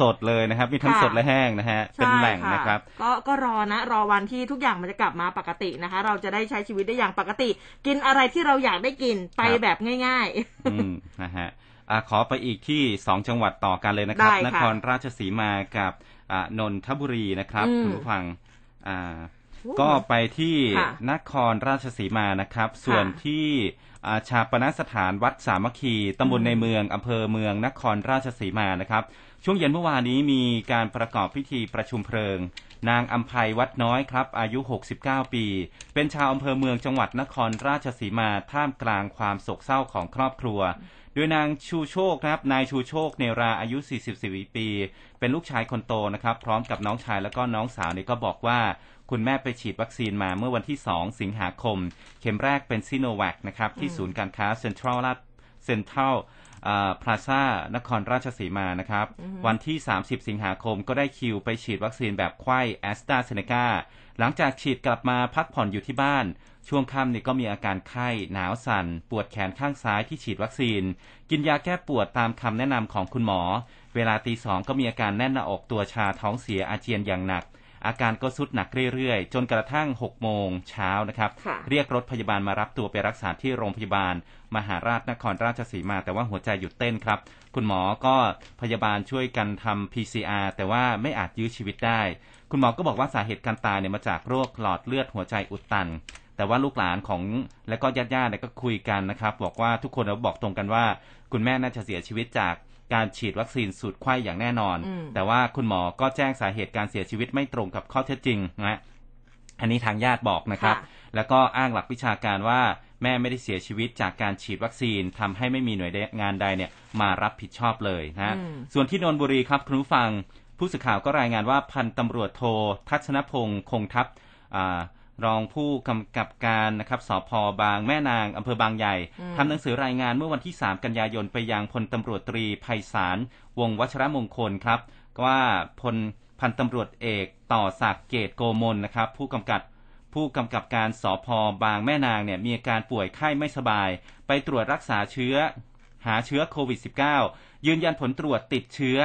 สดๆเลยนะครับ มีทั้งค่ะสดและแห้งนะฮะ เป็นแหล่งใช่นะครับ ก็ก็รอนะ รอวันที่ทุกอย่างมันจะกลับมาปกตินะคะ เราจะได้ใช้ชีวิตได้อย่างปกติ กินอะไรที่เราอยากได้กินไปครับแบบง่ายอืมนะฮะ อะขอไปอีกที่สองจังหวัดต่อกันเลยนะครับได้ค่ะนครราชสีมากับอ่านนทบุรีนะครับอืมคุณผู้ฟังอ่าๆก็ไปที่ค่ะนครราชสีมานะครับ ส่วนที่อ่าชาปนสถานวัดสามัคคีตำบลอืมในเมืองอำเภอเมืองนครราชสีมานะครับ ช่วงเย็นเมื่อวานนี้มีการประกอบพิธีประชุมเพลิง นางอัมภัยวัดน้อยครับ อายุ 69 ปี เป็นชาวอำเภอเมืองจังหวัดนครราชสีมาท่ามกลางความโศกเศร้าของครอบครัว โดยนางชูโชคนะครับ นายชูโชคเนราอายุ 44 ปี เป็นลูกชายคนโตนะครับ พร้อมกับน้องชายแล้วก็น้องสาวเนี่ยก็บอกว่าคุณแม่ไปฉีดวัคซีนมาเมื่อวันที่ 2 สิงหาคม เข็มแรกเป็นซิโนแวคนะครับ ที่ศูนย์การค้าเซ็นทรัลลาดเซ็นทรัล พลาซ่านครราชสีมานะครับ วันที่ 30 สิงหาคมก็ได้คิวไปฉีดวัคซีนแบบไข้แอสตราเซเนกาหลังจากฉีดกลับมาพักผ่อนอยู่ที่บ้าน ช่วงค่ำนี่ก็มีอาการไข้ หนาวสั่น ปวดแขนข้างซ้ายที่ฉีดวัคซีน กินยาแก้ปวดตามคำแนะนำของคุณหมอ เวลาตีสองก็มีอาการแน่นหน้าอกตัวชาท้องเสียอาเจียนอย่างหนัก อาการก็สุดหนักเรื่อยๆ จนกระทั่ง 6 โมงเช้านะครับค่ะเรียกรถพยาบาลมารับตัวไปรักษาที่โรงพยาบาล มหาราชนครราชสีมา แต่ว่าหัวใจหยุดเต้นครับ คุณหมอก็พยาบาลช่วยกันทำ PCR แต่ว่าไม่อาจยื้อชีวิตได้ คุณหมอก็บอกว่าสาเหตุการตายเนี่ยมาจากโรคหลอดเลือดหัวใจอุดตัน แต่ว่าลูกหลานของและก็ญาติญาติๆเนี่ยก็คุยกันนะครับ บอกว่าทุกคนบอกตรงกันว่า คุณแม่น่าจะเสียชีวิตจาก การฉีดวัคซีนสูตรไข้อย่างแน่นอนอืมแต่ว่าคุณหมอก็แจ้งสาเหตุการเสียชีวิตไม่ตรงกับข้อเท็จจริงนะอันนี้ทางญาติบอกนะครับค่ะแล้วก็อ้างหลักวิชาการว่าแม่ไม่ได้เสียชีวิตจากการฉีดวัคซีนทำให้ไม่มีหน่วยงานใดเนี่ยมารับผิดชอบเลยนะอืมส่วนที่นนทบุรีครับคุณผู้ฟัง ผู้สื่อข่าวก็รายงานว่าพันตำรวจโททัศนพงศ์คงทัพอา รองผู้กำกับการนะครับสพบางแม่นางอำเภอบางใหญ่อืมทำหนังสือรายงานเมื่อวันที่ 3 กันยายนไปยังพลตำรวจตรีไพศาลวงศ์วัชรมงคลครับว่าพลพันตำรวจเอกต่อศักดิ์เกตโกมลนะครับ ผู้กำกับผู้กำกับการสพบางแม่นางเนี่ยมีอาการป่วยไข้ไม่สบาย ไปตรวจรักษาเชื้อ หาเชื้อโควิด -19 ยืนยันผลตรวจติดเชื้อ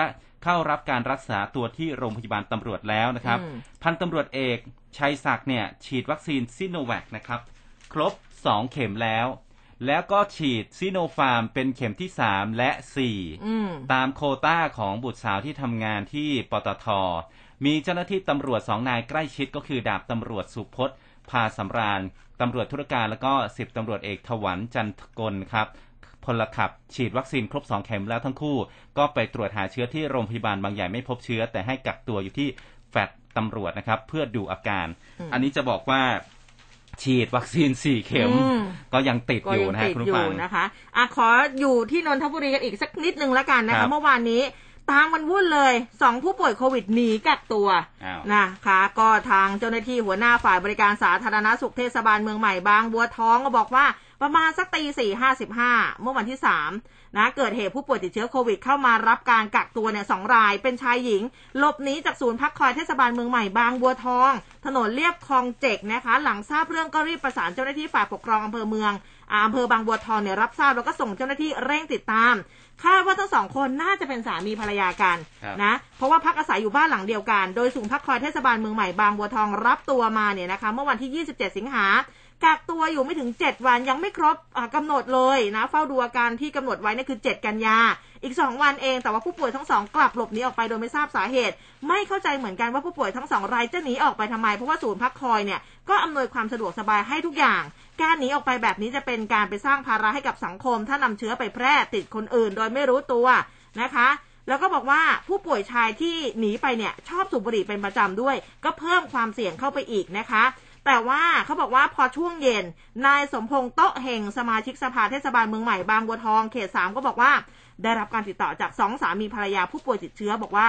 เข้ารับการรักษาตัวที่โรงพยาบาลตำรวจแล้วนะครับอืมพันตำรวจเอกชัยศักดิ์เนี่ยฉีดวัคซีนซิโนแวคนะครับ ครบ 2 เข็มแล้ว แล้วก็ฉีดซิโนฟาร์มเป็นเข็มที่ 3 และ4อืมตามโควต้าของบุตรสาวที่ทำงานที่ปตท มีเจ้าหน้าที่ตำรวจสองนายใกล้ชิดก็คือดาบตำรวจสุพจน์พาสำราญตำรวจธุรการแล้วก็สิบตำรวจเอกถวันจันทกลครับ พลขับ ฉีดวัคซีนครบ 2 เข็มแล้วทั้งคู่ ก็ไปตรวจหาเชื้อที่โรงพยาบาลบางใหญ่ไม่พบเชื้อ แต่ให้กักตัวอยู่ที่แฟลตตำรวจนะครับ เพื่อดูอาการอืมอันนี้จะบอกว่าฉีดวัคซีน4เข็มอืมก็ยังติดก็อยู่ยังนะฮะติดคุณอผู้ยู่ฟังนะคะอะขออยู่ที่นนทบุรีกันอีกสักนิดนึงแล้วกันนะครัคะบเมื่อวานนี้ตามมันวุ่นเลยสองผู้ป่วยโควิดหนีกักตัวอ้าวนะคะ ก็ทางเจ้าหน้าที่หัวหน้าฝ่ายบริการสาธารณสุขเทศบาลเมืองใหม่บางบัวทองก็บอกว่า ประมาณสักตีสี่ห้าสิบห้าเมื่อวันที่สามนะเกิดเหตุผู้ป่วยติดเชื้อโควิดเข้ามารับการกักตัวเนี่ยสองรายเป็นชายหญิงหลบหนีจากศูนย์พักคอยเทศบาลเมืองใหม่บางบัวทอง ถนนเลียบคลองเจกนะคะ หลังทราบเรื่องก็รีบประสานเจ้าหน้าที่ฝ่ายปกครองอำเภอเมืองอ่าอำเภอบางบัวทองเนี่ยรับทราบแล้วก็ส่งเจ้าหน้าที่เร่งติดตามคาดว่าทั้งสองคนน่าจะเป็นสามีภรรยากันครับนะเพราะว่าพักอาศัยอยู่บ้านหลังเดียวกัน โดยศูนย์พักคอยเทศบาลเมืองใหม่บางบัวทองรับตัวมาเนี่ยนะคะ เมื่อวันที่ 27 สิงหา กักตัวอยู่ไม่ถึง 7 วันยังไม่ครบอ่ากำหนดเลยนะเฝ้าดูอาการที่กำหนดไว้นี่คือ 7 กันยา อีก 2 วันเองแต่ว่าผู้ป่วยทั้งสองกลับหลบหนีออกไปโดยไม่ทราบสาเหตุ ไม่เข้าใจเหมือนกันว่าผู้ป่วยทั้งสองรายจะหนีออกไปทำไม เพราะว่าศูนย์พักคอยเนี่ยก็อำนวยความสะดวกสบายให้ทุกอย่าง การหนีออกไปแบบนี้จะเป็นการไปสร้างภาระให้กับสังคม ถ้านำเชื้อไปแพร่ติดคนอื่น โดยไม่รู้ตัวนะคะแล้วก็บอกว่าผู้ป่วยชายที่หนีไปเนี่ยชอบสูบบุหรี่เป็นประจำด้วย ก็เพิ่มความเสี่ยงเข้าไปอีกนะคะ แต่ว่าเขาบอกว่าพอช่วงเย็น นายสมพงษ์โต๊ะเฮงสมาชิกสภาเทศบาลเมืองใหม่บางบัวทองเขตสามก็บอกว่า ได้รับการติดต่อจากสองสามีภรรยาผู้ป่วยติดเชื้อบอกว่า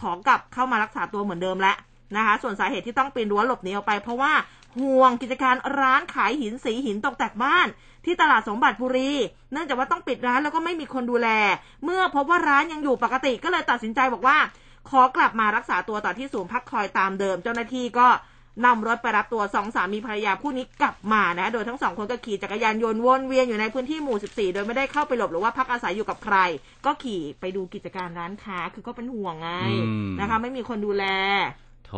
ขอกลับเข้ามารักษาตัวเหมือนเดิมแล้วนะคะ ส่วนสาเหตุที่ต้องปีนรั้วหลบหนีออกไปเพราะว่าห่วงกิจการร้านขายหินสีหินตกแต่งบ้าน ที่ตลาดสมบัติบุรี เนื่องจากว่าต้องปิดร้านแล้วก็ไม่มีคนดูแล เมื่อพบว่าร้านยังอยู่ปกติก็เลยตัดสินใจบอกว่า ขอกลับมารักษาตัวต่อที่ศูนย์พักคอยตามเดิม เจ้าหน้าที่ก็ นำรถไปรับตัวสองสามีภรรยาคู่นี้กลับมานะ โดยทั้งสองคนก็ขี่จักรยานยนต์วนเวียนอยู่ในพื้นที่หมู่ 14 โดยไม่ได้เข้าไปหลบหรือว่าพักอาศัยอยู่กับใคร ก็ขี่ไปดูกิจการร้านค้า คือก็เป็นห่วงไงอืมนะคะ ไม่มีคนดูแลโถ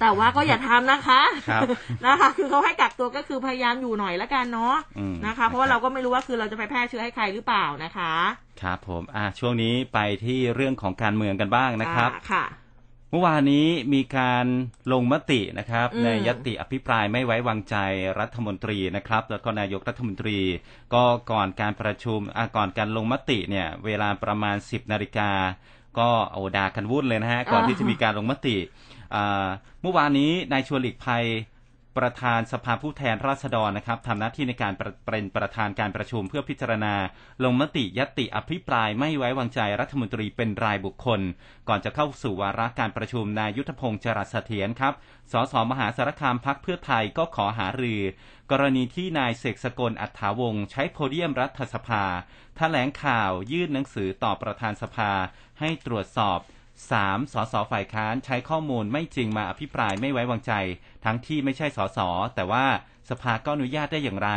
แต่ว่าก็อย่าทำนะคะครับนะคะ คือเขาให้กักตัวก็คือพยายามอยู่หน่อยละกันเนาะอืมนะคะ เพราะว่าเราก็ไม่รู้ว่าคือเราจะไปแพร่เชื้อให้ใครหรือเปล่านะคะ ครับผมอะช่วงนี้ไปที่เรื่องของการเมืองกันบ้างนะครับอ่าค่ะ เมื่อวานนี้มีการลงมตินะครับอืมในยติอภิปรายไม่ไว้วางใจรัฐมนตรีนะครับ แล้วก็นายกรัฐมนตรี ก็ก่อนการประชุมอะก่อนการลงมติเนี่ย เวลาประมาณ 10นาฬิกาก็โอดากันวุ่นเลยนะฮะก่อนที่จะมีการลงมติอ่าเมื่อวานนี้นายชวนหลีกภัย ประธานสภาผู้แทนราษฎรนะครับทำหน้าที่ในการเป็นประธานการประชุมเพื่อพิจารณา ลงมติยติอภิปรายไม่ไว้วางใจรัฐมนตรีเป็นรายบุคคล ก่อนจะเข้าสู่วาระการประชุมนายยุทธพงศ์จรัสเสถียรครับสสมหาสารคามพักเพื่อไทยก็ขอหารือ กรณีที่นายเสกสกลอัฏฐาวงศ์ใช้โพเดียมรัฐสภาแถลงข่าวยื่นหนังสือต่อประธานสภาให้ตรวจสอบ 3. สสฝ่ายค้านใช้ข้อมูลไม่จริงมาอภิปรายไม่ไว้วางใจ ทั้งที่ไม่ใช่สสแต่ว่าสภาก็อนุญาตได้อย่างไร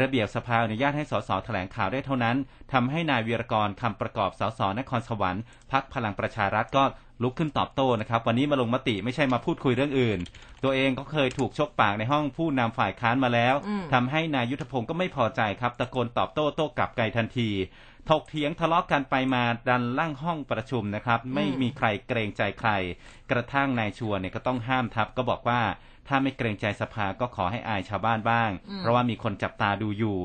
ระเบียบสภาอนุญาตให้สสแถลงข่าวได้เท่านั้นทำให้นายวีรกรคำประกอบสสนครสวรรค์พักพลังประชารัฐก็ลุกขึ้นตอบโต้นะครับ วันนี้มาลงมติไม่ใช่มาพูดคุยเรื่องอื่น ตัวเองก็เคยถูกชกปากในห้องผู้นำฝ่ายค้านมาแล้วอืมทำให้นายยุทธพงศ์ก็ไม่พอใจครับ ตะโกนตอบโต้โต้กลับไกลทันที ถกเถียงทะเลาะกันไปมาดันล่างห้องประชุมนะครับ ไม่มีใครเกรงใจใคร กระทั่งนายชัวร์เนี่ยก็ต้องห้ามทับก็บอกว่าถ้าไม่เกรงใจสภาก็ขอให้อายชาวบ้านบ้างอืมเพราะว่ามีคนจับตาดูอยู่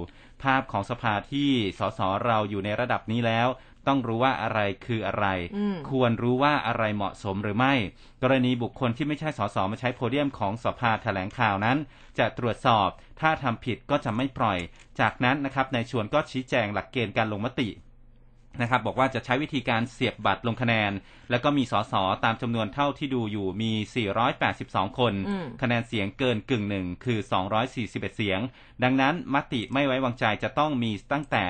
ภาพของสภาที่สสเราอยู่ในระดับนี้แล้ว ต้องรู้ว่าอะไรคืออะไรอืมควรรู้ว่าอะไรเหมาะสมหรือไม่ กรณีบุคคลที่ไม่ใช่สสมาใช้โพเดียมของสภาแถลงข่าวนั้น จะตรวจสอบถ้าทำผิดก็จะไม่ปล่อย จากนั้นนะครับนายชวนก็ชี้แจงหลักเกณฑ์การลงมติ นะครับบอกว่าจะใช้วิธีการเสียบบัตรลงคะแนน แล้วก็มีสสตามจำนวนเท่าที่ดูอยู่มี 482 คนอืมคะแนนเสียงเกินกึ่งหนึ่งคือ 241 เสียง ดังนั้นมติไม่ไว้วางใจจะต้องมีตั้งแต่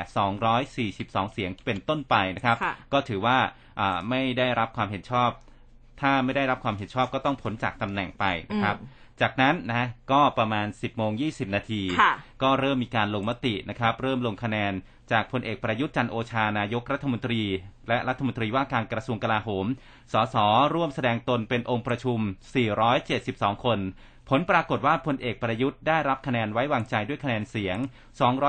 242 เสียงเป็นต้นไปนะครับค่ะก็ถือว่าอ่าไม่ได้รับความเห็นชอบ ถ้าไม่ได้รับความเห็นชอบก็ต้องพ้นจากตำแหน่งไปนะครับอืมจากนั้นนะก็ประมาณ 10โมง20 นาทีค่ะก็เริ่มมีการลงมตินะครับ เริ่มลงคะแนน จากพลเอกประยุทธ์จันโอชานายกรัฐมนตรี และรัฐมนตรีว่าการกระทรวงกลาโหม สส ร่วมแสดงตนเป็นองค์ประชุม 472 คน ผลปรากฏว่าพลเอกประยุทธ์ได้รับคะแนนไว้วางใจด้วยคะแนนเสียง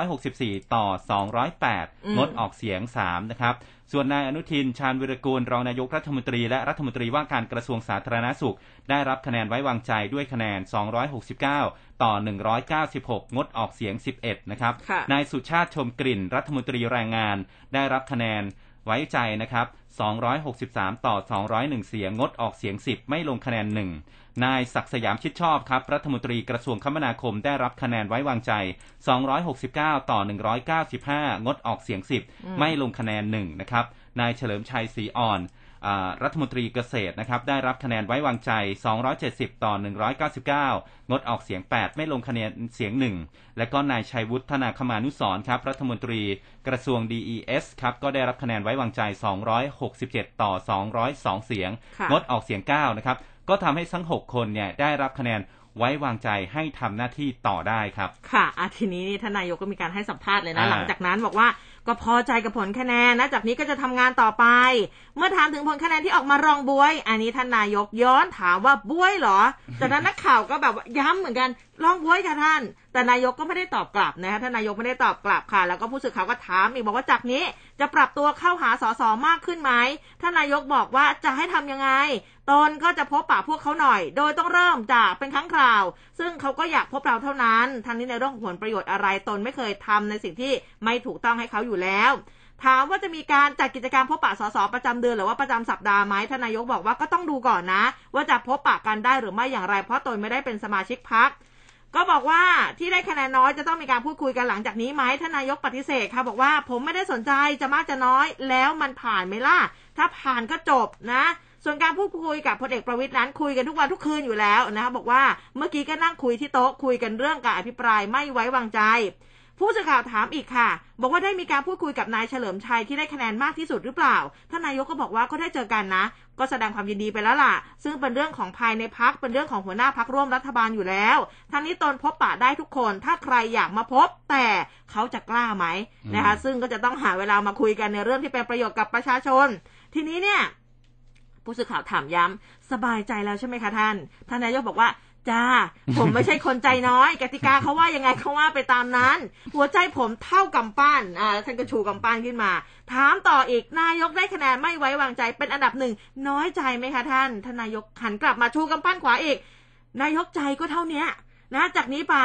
264 ต่ออืม208 งดออกเสียง 3 นะครับ ส่วนนายอนุทิน ชาญวิรกูล รองนายกรัฐมนตรีและรัฐมนตรีว่าการกระทรวงสาธารณสุข ได้รับคะแนนไว้วางใจด้วยคะแนน 269 ต่อ 196 งดออกเสียง 11 นะครับค่ะนายสุชาติชมกลิ่น รัฐมนตรีแรงงาน ได้รับคะแนนไว้ใจนะครับ 263 ต่อ 201 เสียง งดออกเสียง 10 ไม่ลงคะแนน 1 นายศักดิ์สยามชิดชอบครับ รัฐมนตรีกระทรวงคมนาคมได้รับคะแนนไว้วางใจ 269 ต่อ 195 งดออกเสียง 10 ไม่ลงคะแนน 1 นะครับ นายเฉลิมชัยศรีอ่อนอ่ารัฐมนตรีเกษตรนะครับได้รับคะแนนไว้วางใจ 270 ต่อ 199 งดออกเสียง 8 ไม่ลงคะแนนเสียง 1 และก็นายชัยวุฒนาคมานุสรณ์ครับรัฐมนตรีกระทรวง DES ครับก็ได้รับคะแนนไว้วางใจ 267 ต่อ 202 เสียงค่ะงดออกเสียง 9 นะครับ ก็ทำให้ทั้ง 6 คนเนี่ยได้รับคะแนนไว้วางใจให้ทำหน้าที่ต่อได้ครับ ค่ะอาทีนี้นี่ท่านนายกก็มีการให้สัมภาษณ์เลยนะอ่าหลังจากนั้นบอกว่าก็พอใจกับผลคะแนนนะจากนี้ก็จะทำงานต่อไป เมื่อถามถึงผลคะแนนที่ออกมารองบวย อันนี้ท่านนายกย้อนถามว่าบวยเหรอจากนั้นนักข่าวก็แบบว่าย้ำเหมือนกัน รองบวยค่ะท่าน แต่นายกก็ไม่ได้ตอบกลับนะคะท่านนายกไม่ได้ตอบกลับค่ะ แล้วก็ผู้สื่อข่าวก็ถามอีกบอกว่าจากนี้จะปรับตัวเข้าหาสสมากขึ้นไหมท่านนายกบอกว่าจะให้ทำยังไงตนก็จะพบปะพวกเขาหน่อย โดยต้องเริ่มจากเป็นครั้งคราว ซึ่งเขาก็อยากพบเราเท่านั้นทั้งนี้ในเรื่องของผลประโยชน์อะไรตนไม่เคยทำในสิ่งที่ไม่ถูกต้องให้เขาอยู่แล้วถามว่าจะมีการจัดกิจกรรมพบปะสสประจำเดือนหรือว่าประจำสัปดาห์ไหมท่านนายกบอกว่าก็ต้องดูก่อนนะ ว่าจะพบปะกันได้หรือไม่อย่างไร เพราะตนไม่ได้เป็นสมาชิกพัก ก็บอกว่าที่ได้คะแนนน้อยจะต้องมีการพูดคุยกันหลังจากนี้ไหมท่านนายกปฏิเสธค่ะ บอกว่าผมไม่ได้สนใจจะมากจะน้อย แล้วมันผ่านไหมล่ะ ถ้าผ่านก็จบนะ ส่วนการพูดคุยกับพลเอกประวิตยนั้นคุยกันทุกวันทุกคืนอยู่แล้วนะคะบอกว่าเมื่อกี้ก็นั่งคุยที่โต๊ะคุยกันเรื่องการอภิปรายไม่ไว้วางใจ ผู้สื่อข่าวถามอีกค่ะ บอกว่าได้มีการพูดคุยกับนายเฉลิมชัยที่ได้คะแนนมากที่สุดหรือเปล่า ท่านนายกก็บอกว่าก็ได้เจอกันนะ ก็แสดงความยินดีไปแล้วล่ะ ซึ่งเป็นเรื่องของภายในพักเป็นเรื่องของหัวหน้าพักร่วมรัฐบาลอยู่แล้วทั้งนี้ตนพบปะได้ทุกคน ถ้าใครอยากมาพบ แต่เขาจะกล้าไหมนะคะซึ่งก็จะต้องหาเวลามาคุยกันในเรื่องที่เป็นประโยชน์กับประชาชน ทีนี้เนี่ยผู้สื่อข่าวถามย้ำสบายใจแล้วใช่ไหมคะท่าน ท่านนายกบอกว่า จ้า ผมไม่ใช่คนใจน้อย กติกาเขาว่ายังไงเขาว่าไปตามนั้น หัวใจผมเท่ากำปั้นอ่าท่านก็ชูกำปั้นขึ้นมา ถามต่ออีกนายกได้คะแนนไม่ไว้วางใจเป็นอันดับหนึ่งน้อยใจไหมคะท่านท่านนายกหันกลับมาชูกำปั้นขวาอีก นายกใจก็เท่าเนี้ยนะจากนี้ไป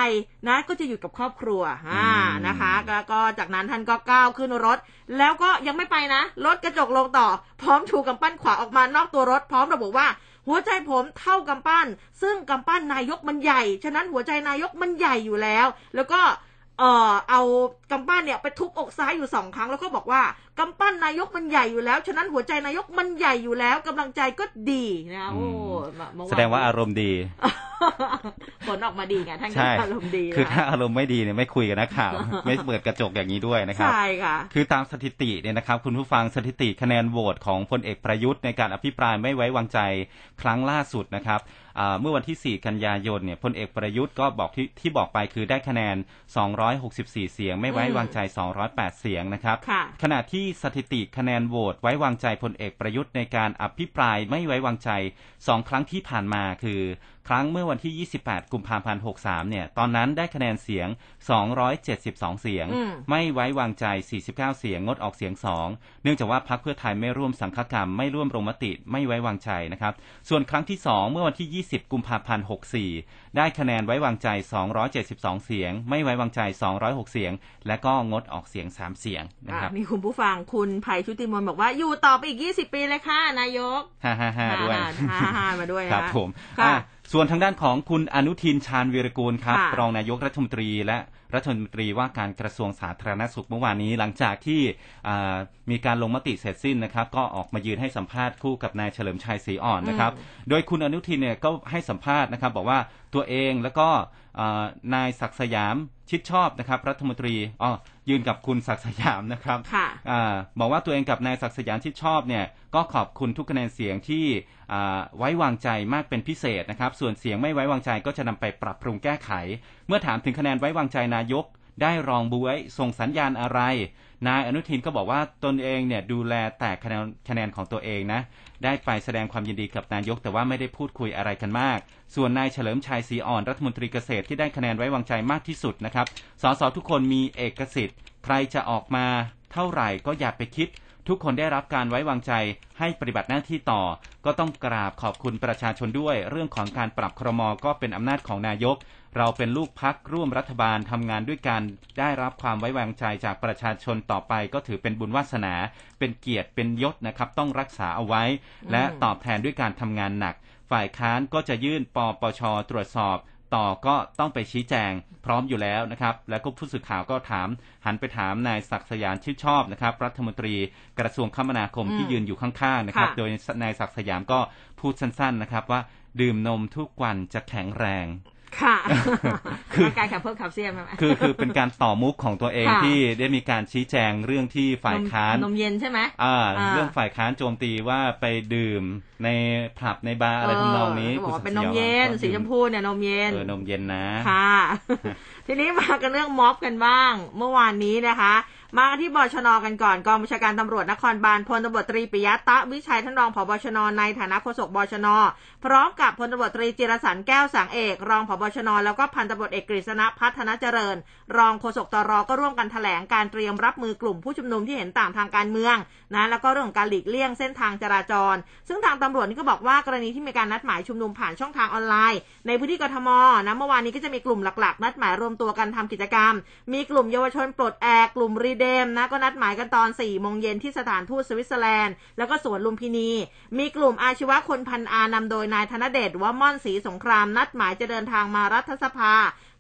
นะก็จะอยู่กับครอบครัวอ่านะคะแล้วก็จากนั้นท่านก็ก้าวขึ้นรถ แล้วก็ยังไม่ไปนะ รถกระจกลงต่อ พร้อมชูกำปั้นขวาออกมานอกตัวรถ พร้อมระบุว่า หัวใจผมเท่ากำปั้น ซึ่งกำปั้นนายกมันใหญ่ ฉะนั้นหัวใจนายกมันใหญ่อยู่แล้ว แล้วก็เออเอา กำปั้นเนี่ยไปทุบอกซ้ายอยู่สองครั้งแล้วก็บอกว่ากำปั้นนายกมันใหญ่อยู่แล้ว ฉะนั้นหัวใจนายกมันใหญ่อยู่แล้วกำลังใจก็ดีนะโอ้เมื่อนแสดงว่าอารมณ์ดีผลออกมาดีไงท่านก็ใช่อารมณ์ดีคือนะถ้าอารมณ์ไม่ดีเนี่ยไม่คุยกับนักข่าวไม่เปิดกระจกอย่างนี้ด้วยนะครับใช่ค่ะคือตามสถิติเนี่ยนะครับ คุณผู้ฟังสถิติคะแนนโหวตของพลเอกประยุทธ์ในการอภิปรายไม่ไว้วางใจครั้งล่าสุดนะครับอ่าเมื่อวันที่ 4 กันยายนเนี่ยพลเอกประยุทธ์ก็บอกที่ที่บอกไปคือได้คะแนน 264 เสียงไม่ไว้วางใจ 208 เสียงนะครับค่ะขณะที่สถิติคะแนนโหวตไว้วางใจพลเอกประยุทธ์ในการอภิปรายไม่ไว้วางใจสองครั้งที่ผ่านมาคือ ครั้งเมื่อวันที่ 28 กุมภาพันธ์ 63 เนี่ย ตอนนั้นได้คะแนนเสียง 272 เสียงอืมไม่ไว้วางใจ 49 เสียง งดออกเสียง 2 เนื่องจากว่าพรรคเพื่อไทยไม่ร่วมสังฆกรรม ไม่ร่วมลงมติ ไม่ไว้วางใจนะครับ ส่วนครั้งที่ 2 เมื่อวันที่ 20 กุมภาพันธ์ 64 ได้คะแนนไว้วางใจ 272 เสียง ไม่ไว้วางใจ 206 เสียง และก็งดออกเสียง 3 เสียงนะครับอะมีคุณผู้ฟังคุณไผ่ชุติมนต์บอกว่าอยู่ต่อไปอีก 20 ปีเลยค่ะ นายก555ด้วยฮ่าฮ่ามาด้วยนะครับผมค่ะอะส่วนทางด้านของคุณอนุทินชาญวีรกูลครับค่ะรองนายกรัฐมนตรีและรัฐมนตรีว่าการกระทรวงสาธารณสุขเมื่อวานนี้ หลังจากที่อ่ามีการลงมติเสร็จสิ้นนะครับ ก็ออกมายืนให้สัมภาษณ์คู่กับนายเฉลิมชัยศรีอ่อนนะครับ โดยคุณอนุทินเนี่ยก็ให้สัมภาษณ์นะครับ บอกว่า ตัวเองแล้วก็อ่านายศักดิ์สยามชิดชอบนะครับ รัฐมนตรีอ๋อยืนกับคุณศักดิ์สยามนะครับค่ะอาบอกว่าตัวเองกับนายศักดิ์สยามที่ชอบเนี่ยก็ขอบคุณทุกคะแนนเสียงที่อ่าไว้วางใจมากเป็นพิเศษนะครับ ส่วนเสียงไม่ไว้วางใจก็จะนำไปปรับปรุงแก้ไข เมื่อถามถึงคะแนนไว้วางใจนายกได้รองบวยส่งสัญญาณอะไร นายอนุทินก็บอกว่าตนเองเนี่ยดูแลแต่คะแนนคะแนนของตัวเองนะ ได้ไปแสดงความยินดีกับนายกแต่ว่าไม่ได้พูดคุยอะไรกันมาก ส่วนนายเฉลิมชัยศรีอ่อนรัฐมนตรีเกษตรที่ได้คะแนนไว้วางใจมากที่สุดนะครับสสทุกคนมีเอกสิทธิ์ ใครจะออกมาเท่าไหร่ก็อย่าไปคิด ทุกคนได้รับการไว้วางใจให้ปฏิบัติหน้าที่ต่อ ก็ต้องกราบขอบคุณประชาชนด้วย เรื่องของการปรับครมก็เป็นอำนาจของนายก เราเป็นลูกพักร่วมรัฐบาลทำงานด้วยกัน ได้รับความไว้วางใจจากประชาชนต่อไป ก็ถือเป็นบุญวาสนา เป็นเกียรติเป็นยศนะครับ ต้องรักษาเอาไว้ และตอบแทนด้วยการทำงานหนัก ฝ่ายค้านก็จะยื่นปปชตรวจสอบต่อก็ต้องไปชี้แจงพร้อมอยู่แล้วนะครับ แล้วก็ผู้สื่อข่าวก็ถาม หันไปถามนายศักดิ์สยามชื่นชอบนะครับ รัฐมนตรีกระทรวงคมนาคมที่ยืนอยู่ข้างๆนะครับค่ะโดยนายศักดิ์สยามก็พูดสั้นๆนะครับว่าดื่มนมทุกวันจะแข็งแรง ค่ะคือร่างกายแคบเพิ่มแคลเซียมใช่ไหมคือคือเป็นการต่อมุกของตัวเองค่ะที่ได้มีการชี้แจงเรื่องที่ฝ่ายค้านนมเย็นใช่ไหมอ่าอ่าเรื่องฝ่ายค้านโจมตีว่าไปดื่ม ในผับในบาร์อะไรทำนองนี้เบอกว่าคุณเป็นนศัมกดิ์สเย็นก็สีชมพูเนี่ยนมเย็นเออนมเย็นนะค่ะ ทีนี้มากันเรื่องม็อบกันบ้าง เมื่อวานนี้นะคะมากันที่บชนกันก่อนกองบัญชาการตำรวจนครบาลพลตำรวจตรีปิยะตะวิชัยท่านรองผบชนในฐานะโฆษกบชน พร้อมกับพลตำรวจตรีจิรสันแก้วสังเอก รองผบชน แล้วก็พันตำรวจเอกกฤษณะพัฒนเจริญ รองโฆษกตรก็ร่วมกันแถลงการเตรียมรับมือกลุ่มผู้ชุมนุมที่เห็นต่างทางการเมืองนะแล้วก็เรื่องของการหลีกเลี่ยงเส้นทางจราจร ซึ่งทางตำรวจนี่ก็บอกว่ากรณีที่มีการนัดหมายชุมนุมผ่านช่องทางออนไลน์ ในพื้นที่กทมนะเมื่อวานนี้ก็จะมีกลุ่มหลักๆ นัดหมายรวมตัวกันทำกิจกรรม มีกลุ่มเยาวชนปลดแอกกลุ่มรีเดมนะก็นัดหมายกันตอน4โมงเย็นที่สถานทูตสวิตเซอร์แลนด์แล้วก็สวนลุมพินี มีกลุ่มอาชีวะคนพันอานำโดยนายธนเดชว่าม่อนศรีสงคราม นัดหมายจะเดินทางมารัฐสภา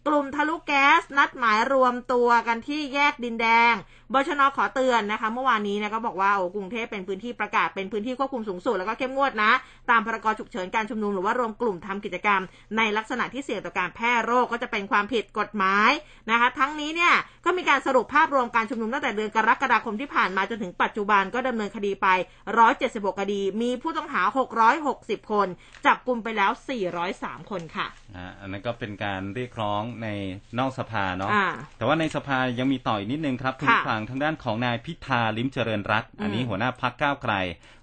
กลุ่มทะลุแก๊สนัดหมายรวมตัวกันที่แยกดินแดง บชนขอเตือนนะคะ เมื่อวานนี้นะก็บอกว่าโอ้กรุงเทพเป็นพื้นที่ประกาศเป็นพื้นที่ควบคุมสูงสุดแล้วก็เข้มงวดนะ ตามพรกฉุกเฉินการชุมนุมหรือว่ารวมกลุ่มทำกิจกรรม ในลักษณะที่เสี่ยงต่อการแพร่โรคก็จะเป็นความผิดกฎหมายนะคะ ทั้งนี้เนี่ยก็มีการสรุปภาพรวมการชุมนุมตั้งแต่เดือนกรกฎาคมที่ผ่านมาจนถึงปัจจุบันก็ดำเนินคดีไป 176 คดี มีผู้ต้องหา 660 คน จับกลุ่มไปแล้ว 403 คนค่ะอ่าอันนั้นก็เป็นการเรียกร้องในนอกสภาเนาะอ่าแต่ว่าในสภายังมีต่ออีกนิดนึงครับคุณค่ะผู้ฟังทางด้านของนายพิธาลิ้มเจริญรัตน์อันนี้อืมหัวหน้าพักก้าวไกล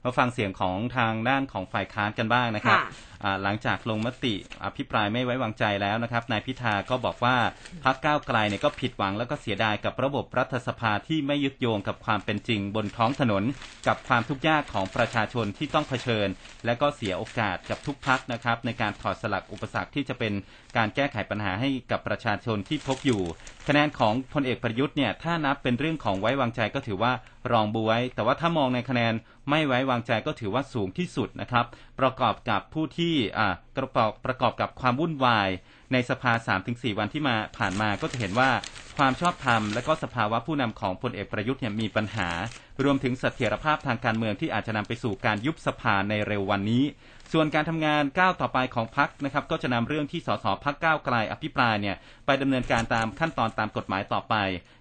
มาฟังเสียงของทางด้านของฝ่ายค้านกันบ้างนะครับค่ะอ่า หลังจากลงมติอภิปรายไม่ไว้วางใจแล้วนะครับนายพิธาก็บอกว่าพักก้าวไกลเนี่ยก็ผิดหวังแล้วก็เสียดายกับระบบรัฐสภาที่ไม่ยึดโยงกับความเป็นจริงบนท้องถนน กับความทุกข์ยากของประชาชนที่ต้องเผชิญ และก็เสียโอกาสกับทุกพักนะครับในการถอดสลักอุปสรรคที่จะเป็นการแก้ไขปัญหาให้กับประชาชนที่พบอยู่ คะแนนของพลเอกประยุทธ์เนี่ยถ้านับเป็นเรื่องของไว้วางใจก็ถือว่ารองบวยแต่ว่าถ้ามองในคะแนนไม่ไว้วางใจก็ถือว่าสูงที่สุดนะครับ ประกอบกับผู้ที่อ่าประปอกประกอบกับความวุ่นวาย ในสภา 3-4 วันที่มาผ่านมาก็จะเห็นว่าความชอบธรรมและก็สภาวะผู้นำของพลเอกประยุทธ์เนี่ยมีปัญหา รวมถึงเสถียรภาพทางการเมืองที่อาจจะนำไปสู่การยุบสภาในเร็ววันนี้ ส่วนการทำงานก้าวต่อไปของพักนะครับ ก็จะนำเรื่องที่สสพักก้าวไกลอภิปรายเนี่ยไปดำเนินการตามขั้นตอนตามกฎหมายต่อไป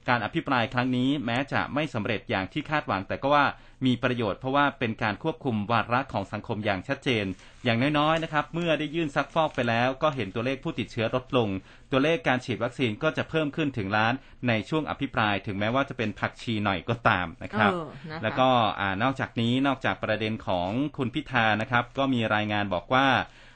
การอภิปรายครั้งนี้แม้จะไม่สำเร็จอย่างที่คาดหวัง แต่ก็ว่า มีประโยชน์เพราะว่าเป็นการควบคุมวาระของสังคมอย่างชัดเจน อย่างน้อยๆนะครับเมื่อได้ยื่นซักฟอกไปแล้ว ก็เห็นตัวเลขผู้ติดเชื้อลดลง ตัวเลขการฉีดวัคซีนก็จะเพิ่มขึ้นถึงล้านในช่วงอภิปราย ถึงแม้ว่าจะเป็นผักชีหน่อยก็ตามนะครับเออนะคะแล้วก็อ่านอกจากนี้นอกจากประเด็นของคุณพิธานะครับก็มีรายงานบอกว่า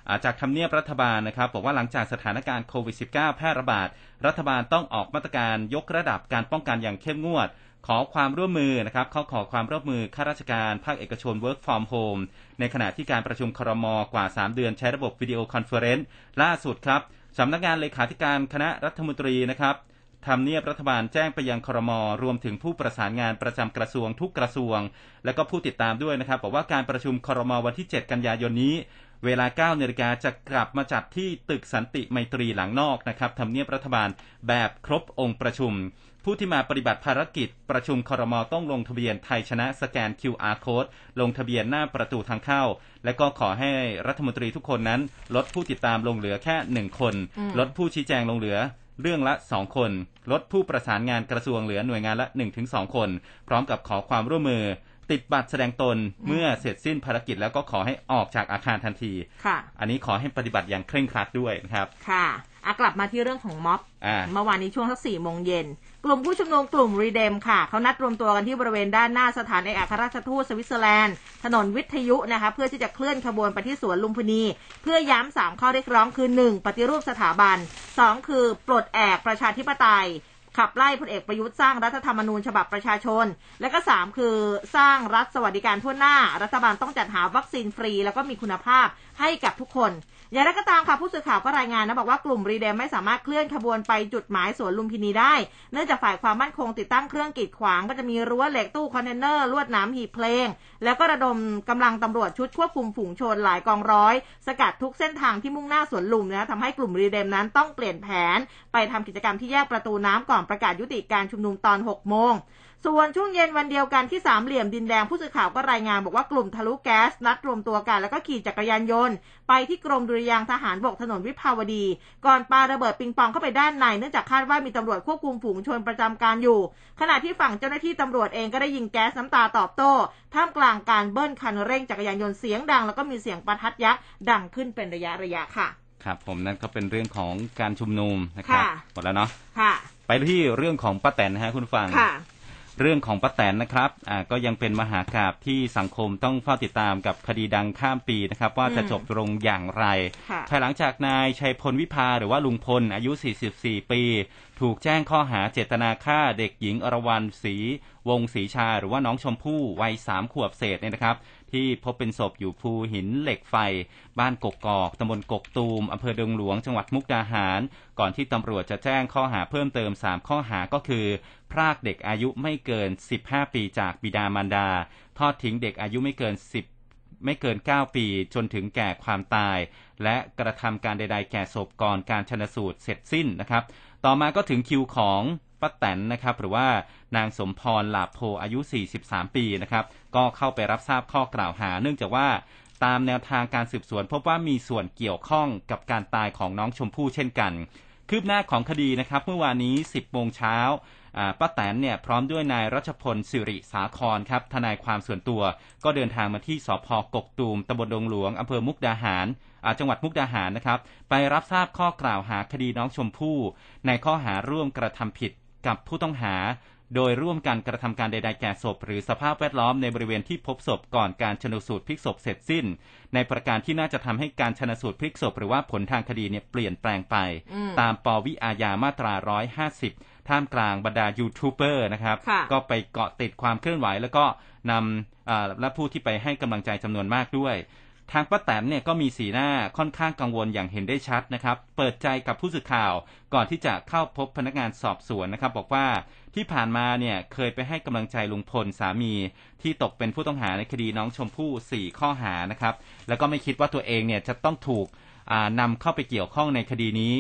อ่าจากทำเนียบรัฐบาลนะครับบอกว่าหลังจากสถานการณ์โควิด -19 แพร่ระบาด รัฐบาลต้องออกมาตรการยกระดับการป้องกันอย่างเข้มงวด ขอความร่วมมือนะครับเขาขอความร่วมมือข้าราชการภาคเอกชน work from home ในขณะที่การประชุมครมกว่า 3 เดือนใช้ระบบ video conference ล่าสุดครับสำนักงานเลขาธิการคณะรัฐมนตรีนะครับทำเนียบรัฐบาลแจ้งไปยังครม รวมถึงผู้ประสานงานประจำกระทรวงทุกกระทรวง และก็ผู้ติดตามด้วยนะครับบอกว่าการประชุมครมวันที่ 7 กันยายนนี้ เวลา9นาฬิกาจะกลับมาจัดที่ตึกสันติไมตรีหลังนอกนะครับทำเนียบรัฐบาลแบบครบองค์ประชุม ผู้ที่มาปฏิบัติภารกิจ ประชุมครมต้องลงทะเบียนไทยชนะสแกน QR code ลงทะเบียนหน้าประตูทางเข้า และก็ขอให้รัฐมนตรีทุกคนนั้น ลดผู้ติดตามลงเหลือแค่หนึ่งคนอืมลดผู้ชี้แจงลงเหลือเรื่องละ2คน ลดผู้ประสานงานกระทรวงเหลือหน่วยงานละ1-2คน พร้อมกับขอความร่วมมือ ติดบัตรแสดงตนเมื่อเสร็จสิ้นภารกิจแล้วก็ขอให้ออกจากอาคารทันทีค่ะ อันนี้ขอให้ปฏิบัติอย่างเคร่งครัดด้วยนะครับ ค่ะอะกลับมาที่เรื่องของม็อบอ่าเมื่อวานนี้ช่วงสักสี่โมงเย็น กลุ่มผู้ชุมนุมกลุ่มรีเดมค่ะ เขานัดรวมตัวกันที่บริเวณด้านหน้าสถานเอกอัครราชทูตสวิตเซอร์แลนด์ ถนนวิทยุนะคะ เพื่อที่จะเคลื่อนขบวนไปที่สวนลุมพินี เพื่อย้ำสามข้อเรียกร้องคือ 1. ปฏิรูปสถาบัน 2. คือปลดแอกประชาธิปไตย ขับไล่พลเอกประยุทธ์สร้างรัฐธรรมนูญฉบับประชาชน และก็ 3 คือสร้างรัฐสวัสดิการทั่วหน้า รัฐบาลต้องจัดหาวัคซีนฟรี แล้วก็มีคุณภาพให้กับทุกคน อย่างไรก็ตามค่ะผู้สื่อข่าวก็รายงานนะบอกว่ากลุ่มรีเดมไม่สามารถเคลื่อนขบวนไปจุดหมายสวนลุมพินีได้ เนื่องจากฝ่ายความมั่นคงติดตั้งเครื่องกีดขวางก็จะมีรั้วเหล็กตู้คอนเทนเนอร์ลวดหนามหีบเพลง แล้วก็ระดมกำลังตำรวจชุดควบคุมฝูงชนหลายกองร้อย สกัดทุกเส้นทางที่มุ่งหน้าสวนลุมนะทำให้กลุ่มรีเดมนั้นต้องเปลี่ยนแผน ไปทำกิจกรรมที่แยกประตูน้ำก่อนประกาศยุติการชุมนุมตอน6โมง ส่วนช่วงเย็นวันเดียวกันที่สามเหลี่ยมดินแดงผู้สื่อข่าวก็รายงานบอกว่ากลุ่มทะลุแก๊สนัดรวมตัวกัน แล้วก็ขี่จักรยานยนต์ ไปที่กรมดุริยางค์ทหารบกถนนวิภาวดี ก่อนปาระเบิดปิงปองเข้าไปด้านในเนื่องจากคาดว่ามีตำรวจควบคุมฝูงชนประจำการอยู่ ขณะที่ฝั่งเจ้าหน้าที่ตำรวจเองก็ได้ยิงแก๊สน้ำตาตอบโต้ท่ามกลางการเบิ้ลคันเร่งจักรยานยนต์เสียงดัง แล้วก็มีเสียงประทัดยักษ์ดังขึ้นเป็นระยะระยะค่ะครับผมนั่นก็เป็นเรื่องของการชุมนุมนะครับค่ะหมดแล้วเนาะค่ะไปที่เรื่องของป้าแตนนะฮะคุณผู้ฟังค่ะ เรื่องของป้าแตนนะครับอ่าก็ยังเป็นมหากราบที่สังคมต้องเฝ้าติดตามกับคดีดังข้ามปีนะครับ ว่าจะอืมจบลงอย่างไรค่ะภายหลังจากนายชัยพลวิภาหรือว่าลุงพลอายุ 44 ปี ถูกแจ้งข้อหาเจตนาฆ่าเด็กหญิงอรวรรณศรีวงศรีชา หรือว่าน้องชมพู่วัยสามขวบเศษเนี่ยนะครับ ที่พบเป็นศพอยู่ภูหินเหล็กไฟ บ้านกกอกตำบลกกตูมอำเภอดงหลวงจังหวัดมุกดาหาร ก่อนที่ตำรวจจะแจ้งข้อหาเพิ่มเติม 3 ข้อหาก็คือ พรากเด็กอายุไม่เกิน 15 ปีจากบิดามารดา ทอดทิ้งเด็กอายุไม่เกิน 10ไม่เกิน 9 ปีจนถึงแก่ความตาย และกระทำการใด ๆ แก่ศพก่อนการชนสูตรเสร็จสิ้นนะครับ ต่อมาก็ถึงคิวของ ป้าแตนนะครับหรือว่านางสมพรหลาโพอายุ 43 ปีนะครับก็เข้าไปรับทราบข้อกล่าวหา เนื่องจากว่าตามแนวทางการสืบสวน พบว่ามีส่วนเกี่ยวข้องกับการตายของน้องชมพู่เช่นกัน คืบหน้าของคดีนะครับเมื่อวานนี้ 10โมงเช้าป้าแตนเนี่ยพร้อมด้วยนายรัชพลสิริสาครครับทนายความส่วนตัว ก็เดินทางมาที่สพกกตูมตำบลดงหลวงอำเภอมุกดาหารจังหวัดมุกดาหารนะครับ ไปรับทราบข้อกล่าวหาคดีน้องชมพู่ ในข้อหาร่วมกระทำผิด กับผู้ต้องหา โดยร่วมกันกระทำการใด ๆ แก่ศพ หรือสภาพแวดล้อมในบริเวณที่พบศพก่อนการชนสูตรพลิกศพเสร็จสิ้น ในประการที่น่าจะทำให้การชนสูตรพลิกศพ หรือว่าผลทางคดีเนี่ยเปลี่ยนแปลงไป ตามปวิอาญามาตรา150ท่ามกลางบรรดายูทูบเบอร์นะครับ ก็ไปเกาะติดความเคลื่อนไหวแล้วก็นำและผู้ที่ไปให้กำลังใจจำนวนมากด้วย ทางป้าแตนเนี่ยก็มีสีหน้าค่อนข้างกังวลอย่างเห็นได้ชัดนะครับ เปิดใจกับผู้สื่อข่าวก่อนที่จะเข้าพบพนักงานสอบสวนนะครับ บอกว่าที่ผ่านมาเนี่ยเคยไปให้กำลังใจลุงพลสามี ที่ตกเป็นผู้ต้องหาในคดีน้องชมพู่สี่ข้อหานะครับ แล้วก็ไม่คิดว่าตัวเองเนี่ยจะต้องถูกนำเข้าไปเกี่ยวข้องในคดีนี้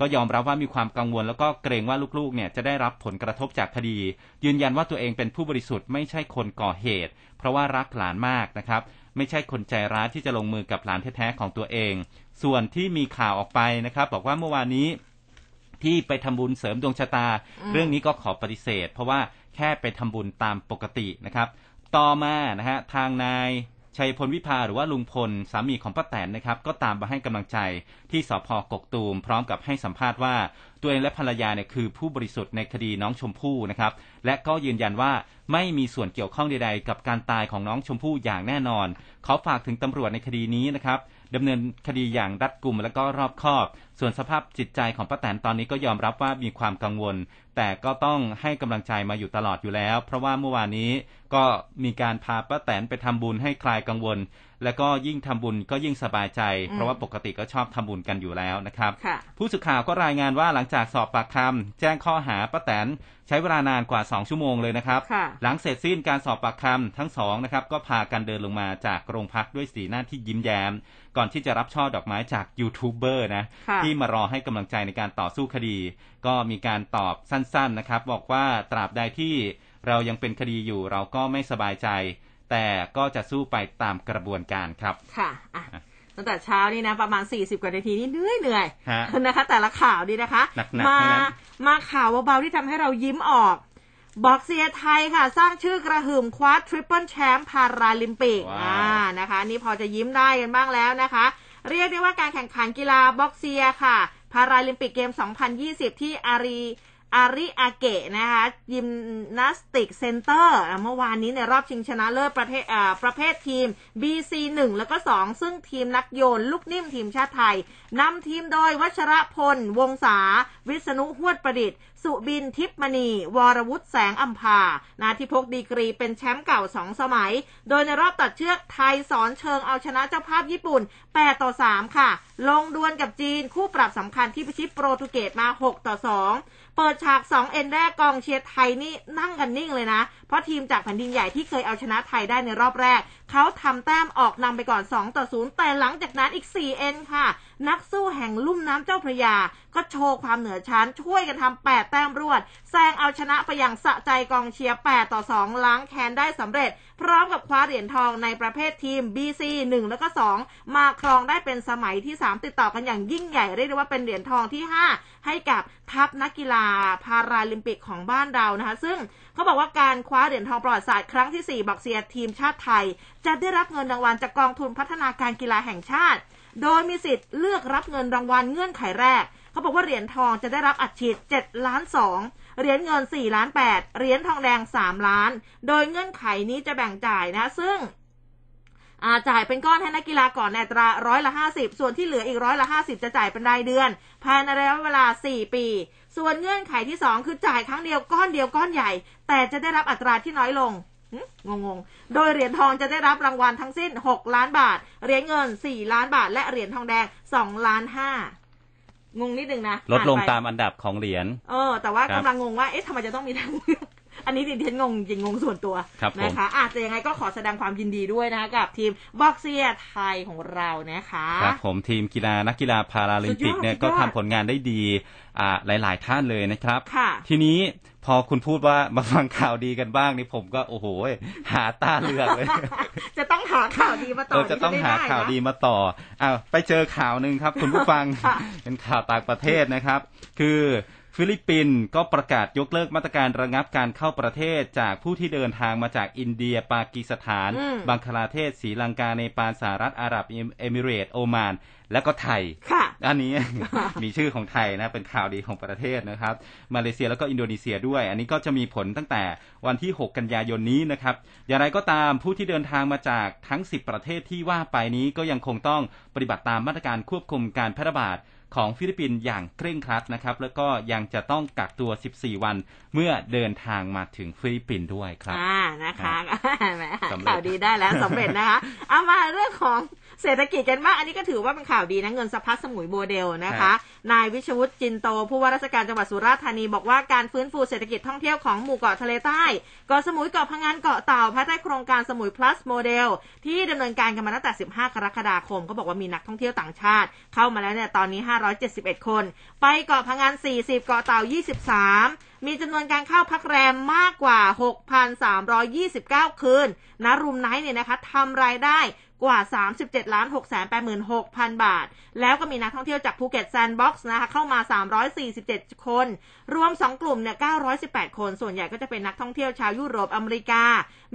ก็ยอมรับว่ามีความกังวล แล้วก็เกรงว่าลูกๆเนี่ยจะได้รับผลกระทบจากคดี ยืนยันว่าตัวเองเป็นผู้บริสุทธิ์ไม่ใช่คนก่อเหตุ เพราะว่ารักหลานมากนะครับ ไม่ใช่คนใจร้ายที่จะลงมือกับหลานแท้ๆของตัวเอง ส่วนที่มีข่าวออกไปนะครับ บอกว่าเมื่อวานนี้ที่ไปทำบุญเสริมดวงชะตา เรื่องนี้ก็ขอปฏิเสธ เพราะว่าแค่ไปทำบุญตามปกตินะครับ ต่อมานะฮะทางนาย ชัยพลวิภาหรือว่าลุงพลสามีของป้าแตนนะครับก็ตามมาให้กำลังใจที่สพกกตูม พร้อมกับให้สัมภาษณ์ว่า ตัวเองและภรรยาเนี่ยคือผู้บริสุทธิ์ในคดีน้องชมพู่นะครับและก็ยืนยันว่าไม่มีส่วนเกี่ยวข้องใดๆ กับการตายของน้องชมพู่อย่างแน่นอน เขาฝากถึงตำรวจในคดีนี้นะครับ ดำเนินคดีอย่างรัดกุมและก็รอบคอบ ส่วนสภาพจิตใจของป้าแตนตอนนี้ก็ยอมรับว่ามีความกังวล แต่ก็ต้องให้กำลังใจมาอยู่ตลอดอยู่แล้ว เพราะว่าเมื่อวานนี้ก็มีการพาป้าแตนไปทำบุญให้คลายกังวล แล้วก็ยิ่งทำบุญก็ยิ่งสบายใจ เพราะว่าปกติก็ชอบทำบุญกันอยู่แล้วนะครับ ผู้สื่อข่าวก็รายงานว่าหลังจากสอบปากคำแจ้งข้อหาป้าแตนใช้เวลานานกว่า 2 ชั่วโมงเลยนะครับ หลังเสร็จสิ้นการสอบปากคำทั้งสองนะครับก็พากันเดินลงมาจากโรงพักด้วยสีหน้าที่ยิ้มแย้ม ก่อนที่จะรับช่อดอกไม้จากยูทูบเบอร์นะที่มารอให้กำลังใจในการต่อสู้คดี ก็มีการตอบสั้นๆนะครับ บอกว่าตราบใดที่เรายังเป็นคดีอยู่เราก็ไม่สบายใจ แต่ก็จะสู้ไปตามกระบวนการครับค่ะตั้งแต่เช้านี่นะประมาณ 40 กว่านาทีนี่เหนื่อยเหนื่อยนะคะ แต่ละข่าวดีนะคะ มามาข่าวเบาๆที่ทำให้เรายิ้มออกบอกเซียไทยค่ะ สร้างชื่อกระหึ่มคว้า triple แชมป์พาราลิมปิกอ่านะคะ นี่พอจะยิ้มได้กันบ้างแล้วนะคะ เรียกได้ว่าการแข่งขันกีฬาบ็อกเซียค่ะ พาราลิมปิกเกม 2020 ที่อารี อาริอาเกะนะคะยิมนาสติกเซ็นเตอร์เมื่อวานนี้ในรอบชิงชนะเลิศประเภทประเภททีม BC 1แล้วก็ 2 ซึ่งทีมนักโยน ลูกนิ่มทีมชาติไทยนำทีมโดยวัชระพล วงศา วิษณุหวดประดิษฐ์ สุบินทิพมณี วรวุฒิแสงอัมพานาที่พกดีกรีเป็นแชมป์เก่า 2 สมัย โดยในรอบตัดเชือกไทยสอนเชิงเอาชนะเจ้าภาพญี่ปุ่น 8 ต่อ 3 ค่ะ ลงดวลกับจีนคู่ปรับสำคัญที่พิชิตโปรตุเกสมา 6 ต่อ 2 ดฉาก 2 เอ็นแรกกองเชียร์ไทยนี่นั่งกันนิ่งเลยนะ เพราะทีมจากแผ่นดินใหญ่ที่เคยเอาชนะไทยได้ในรอบแรก เขาทำแต้มออกนำไปก่อน 2 ต่อ 0 แต่หลังจากนั้นอีก 4 เอ็นค่ะ นักสู้แห่งลุ่มน้ำเจ้าพระยา ก็โชว์ความเหนือชั้นช่วยกันทำ8แต้มรวดแซงเอาชนะไปอย่างสะใจกองเชียร์8ต่อ2ล้างแค้นได้สำเร็จ พร้อมกับคว้าเหรียญทองในประเภททีม BC 1 แล้วก็ 2 มาครองได้เป็นสมัยที่ 3 ติดต่อกันอย่างยิ่งใหญ่เรียกได้ว่าเป็นเหรียญทองที่ 5 ให้กับทัพนักกีฬาพาราลิมปิกของบ้านเรานะคะซึ่งเขาบอกว่าการคว้าเหรียญทองประวัติศาสตร์ครั้งที่ 4 บักเซียทีมชาติไทย จะได้รับเงินรางวัลจากกองทุนพัฒนาการกีฬาแห่งชาติ โดยมีสิทธิ์เลือกรับเงินรางวัลเงื่อนไขแรก เขาบอกว่าเหรียญทองจะได้รับอัดฉีด7ล้าน2เหรียญเงิน4ล้าน8เหรียญทองแดง 3 ล้าน โดยเงื่อนไขนี้จะแบ่งจ่ายนะ ซึ่งจ่ายเป็นก้อนให้นักกีฬาก่อนในตราร้อยละห้าสิบส่วนที่เหลืออีกร้อยละห้าสิบจะจ่ายเป็นรายเดือน ภายในระยะเวลาสี่ปี ส่วนเงื่อนไขที่สองคือจ่ายครั้งเดียวก้อนเดียวก้อนใหญ่ แต่จะได้รับอัตราที่น้อยลง งงงโดยเหรียญทองจะได้รับรางวัลทั้งสิ้น 6 ล้านบาท เหรียญเงิน 4 ล้านบาท และเหรียญทองแดง 2 ล้านห้างงนิดนึงนะ ลดลงตามอันดับของเหรียญ เออ แต่ว่ากำลังงงว่าเอ๊ะทำไมจะต้องมีทางเลือกอันนี้ดิฉันงงจริงงงส่วนตัวครับผมนะคะอะแต่ยังไงก็ขอแสดงความยินดีด้วยนะคะกับทีมบ็อกเซียไทยของเรานะคะครับผมทีมกีฬานักกีฬาพาราลิมปิกเนี่ยสุดยอดก็ทำผลงานได้ดีอ่าหลาย ๆ ท่านเลยนะครับค่ะทีนี้ พอคุณพูดว่ามาฟังข่าวดีกันบ้างนี่ผมก็โอ้โหหาตาเลือกเลย จะต้องหาข่าวดีมาต่เอออจะต้องหาไนะข่าวดีมาต่ออ้าวไปเจอข่าวหนึ่งครับ คุณผู้ฟังค่ะเป็นข่าวต่างประเทศนะครับ คือ ฟิลิปปินส์ก็ประกาศยกเลิกมาตรการระงับการเข้าประเทศจากผู้ที่เดินทางมาจากอินเดีย ปากีสถานอืมบังคลาเทศศรีลังกาเนปาลสหรัฐอาหรับเอมิเรตส์โอมาน และก็ไทยค่ะอันนี้มีชื่อของไทยนะเป็นข่าวดีของประเทศนะครับ มาเลเซียแล้วก็อินโดนีเซียด้วย อันนี้ก็จะมีผลตั้งแต่วันที่ 6 กันยายนนี้นะครับ อย่างไรก็ตามผู้ที่เดินทางมาจากทั้ง 10 ประเทศที่ว่าไปนี้ก็ยังคงต้องปฏิบัติตามมาตรการควบคุมการแพร่ระบาด ของฟิลิปปินส์อย่างเคร่งครัดนะครับ แล้วก็ยังจะต้องกักตัว 14 วันเมื่อเดินทางมาถึงฟิลิปปินส์ด้วยครับอ่านะคะแหมสำเร็จข่าวดีได้แล้วสำเร็จนะคะเอามาเรื่องของ เศรษฐกิจกันบ้างอันนี้ก็ถือว่าเป็นข่าวดีนะเงินสะพัดสมุยโมเดลนะคะ นายวิชวุฒิจินโต ผู้ว่าราชการจังหวัดสุราษฎร์ธานีบอกว่าการฟื้นฟูเศรษฐกิจท่องเที่ยวของหมู่เกาะทะเลใต้เกาะสมุยเกาะพะงันเกาะเต่าภายใต้โครงการสมุย plus โมเดลที่ดำเนินการกันมาตั้งแต่ 15 กรกฎาคมก็บอกว่ามีนักท่องเที่ยวต่างชาติ เข้ามาแล้วเนี่ยตอนนี้ 571 คน ไปเกาะพะงัน 40 เกาะเต่า 23มีจำนวนการเข้าพักแรมมากกว่า 6,329 คืนนะ room night เนี่ยนะคะทำรายได้ กว่า 37ล้าน6 8 6 0 0 0 บาท แล้วก็มีนักท่องเที่ยวจากภูเก็ตแซนด์บ็อกซ์นะคะเข้ามา 347 คน รวม 2 กลุ่มเนี่ย918 คน ส่วนใหญ่ก็จะเป็นนักท่องเที่ยวชาวยุโรปอเมริกา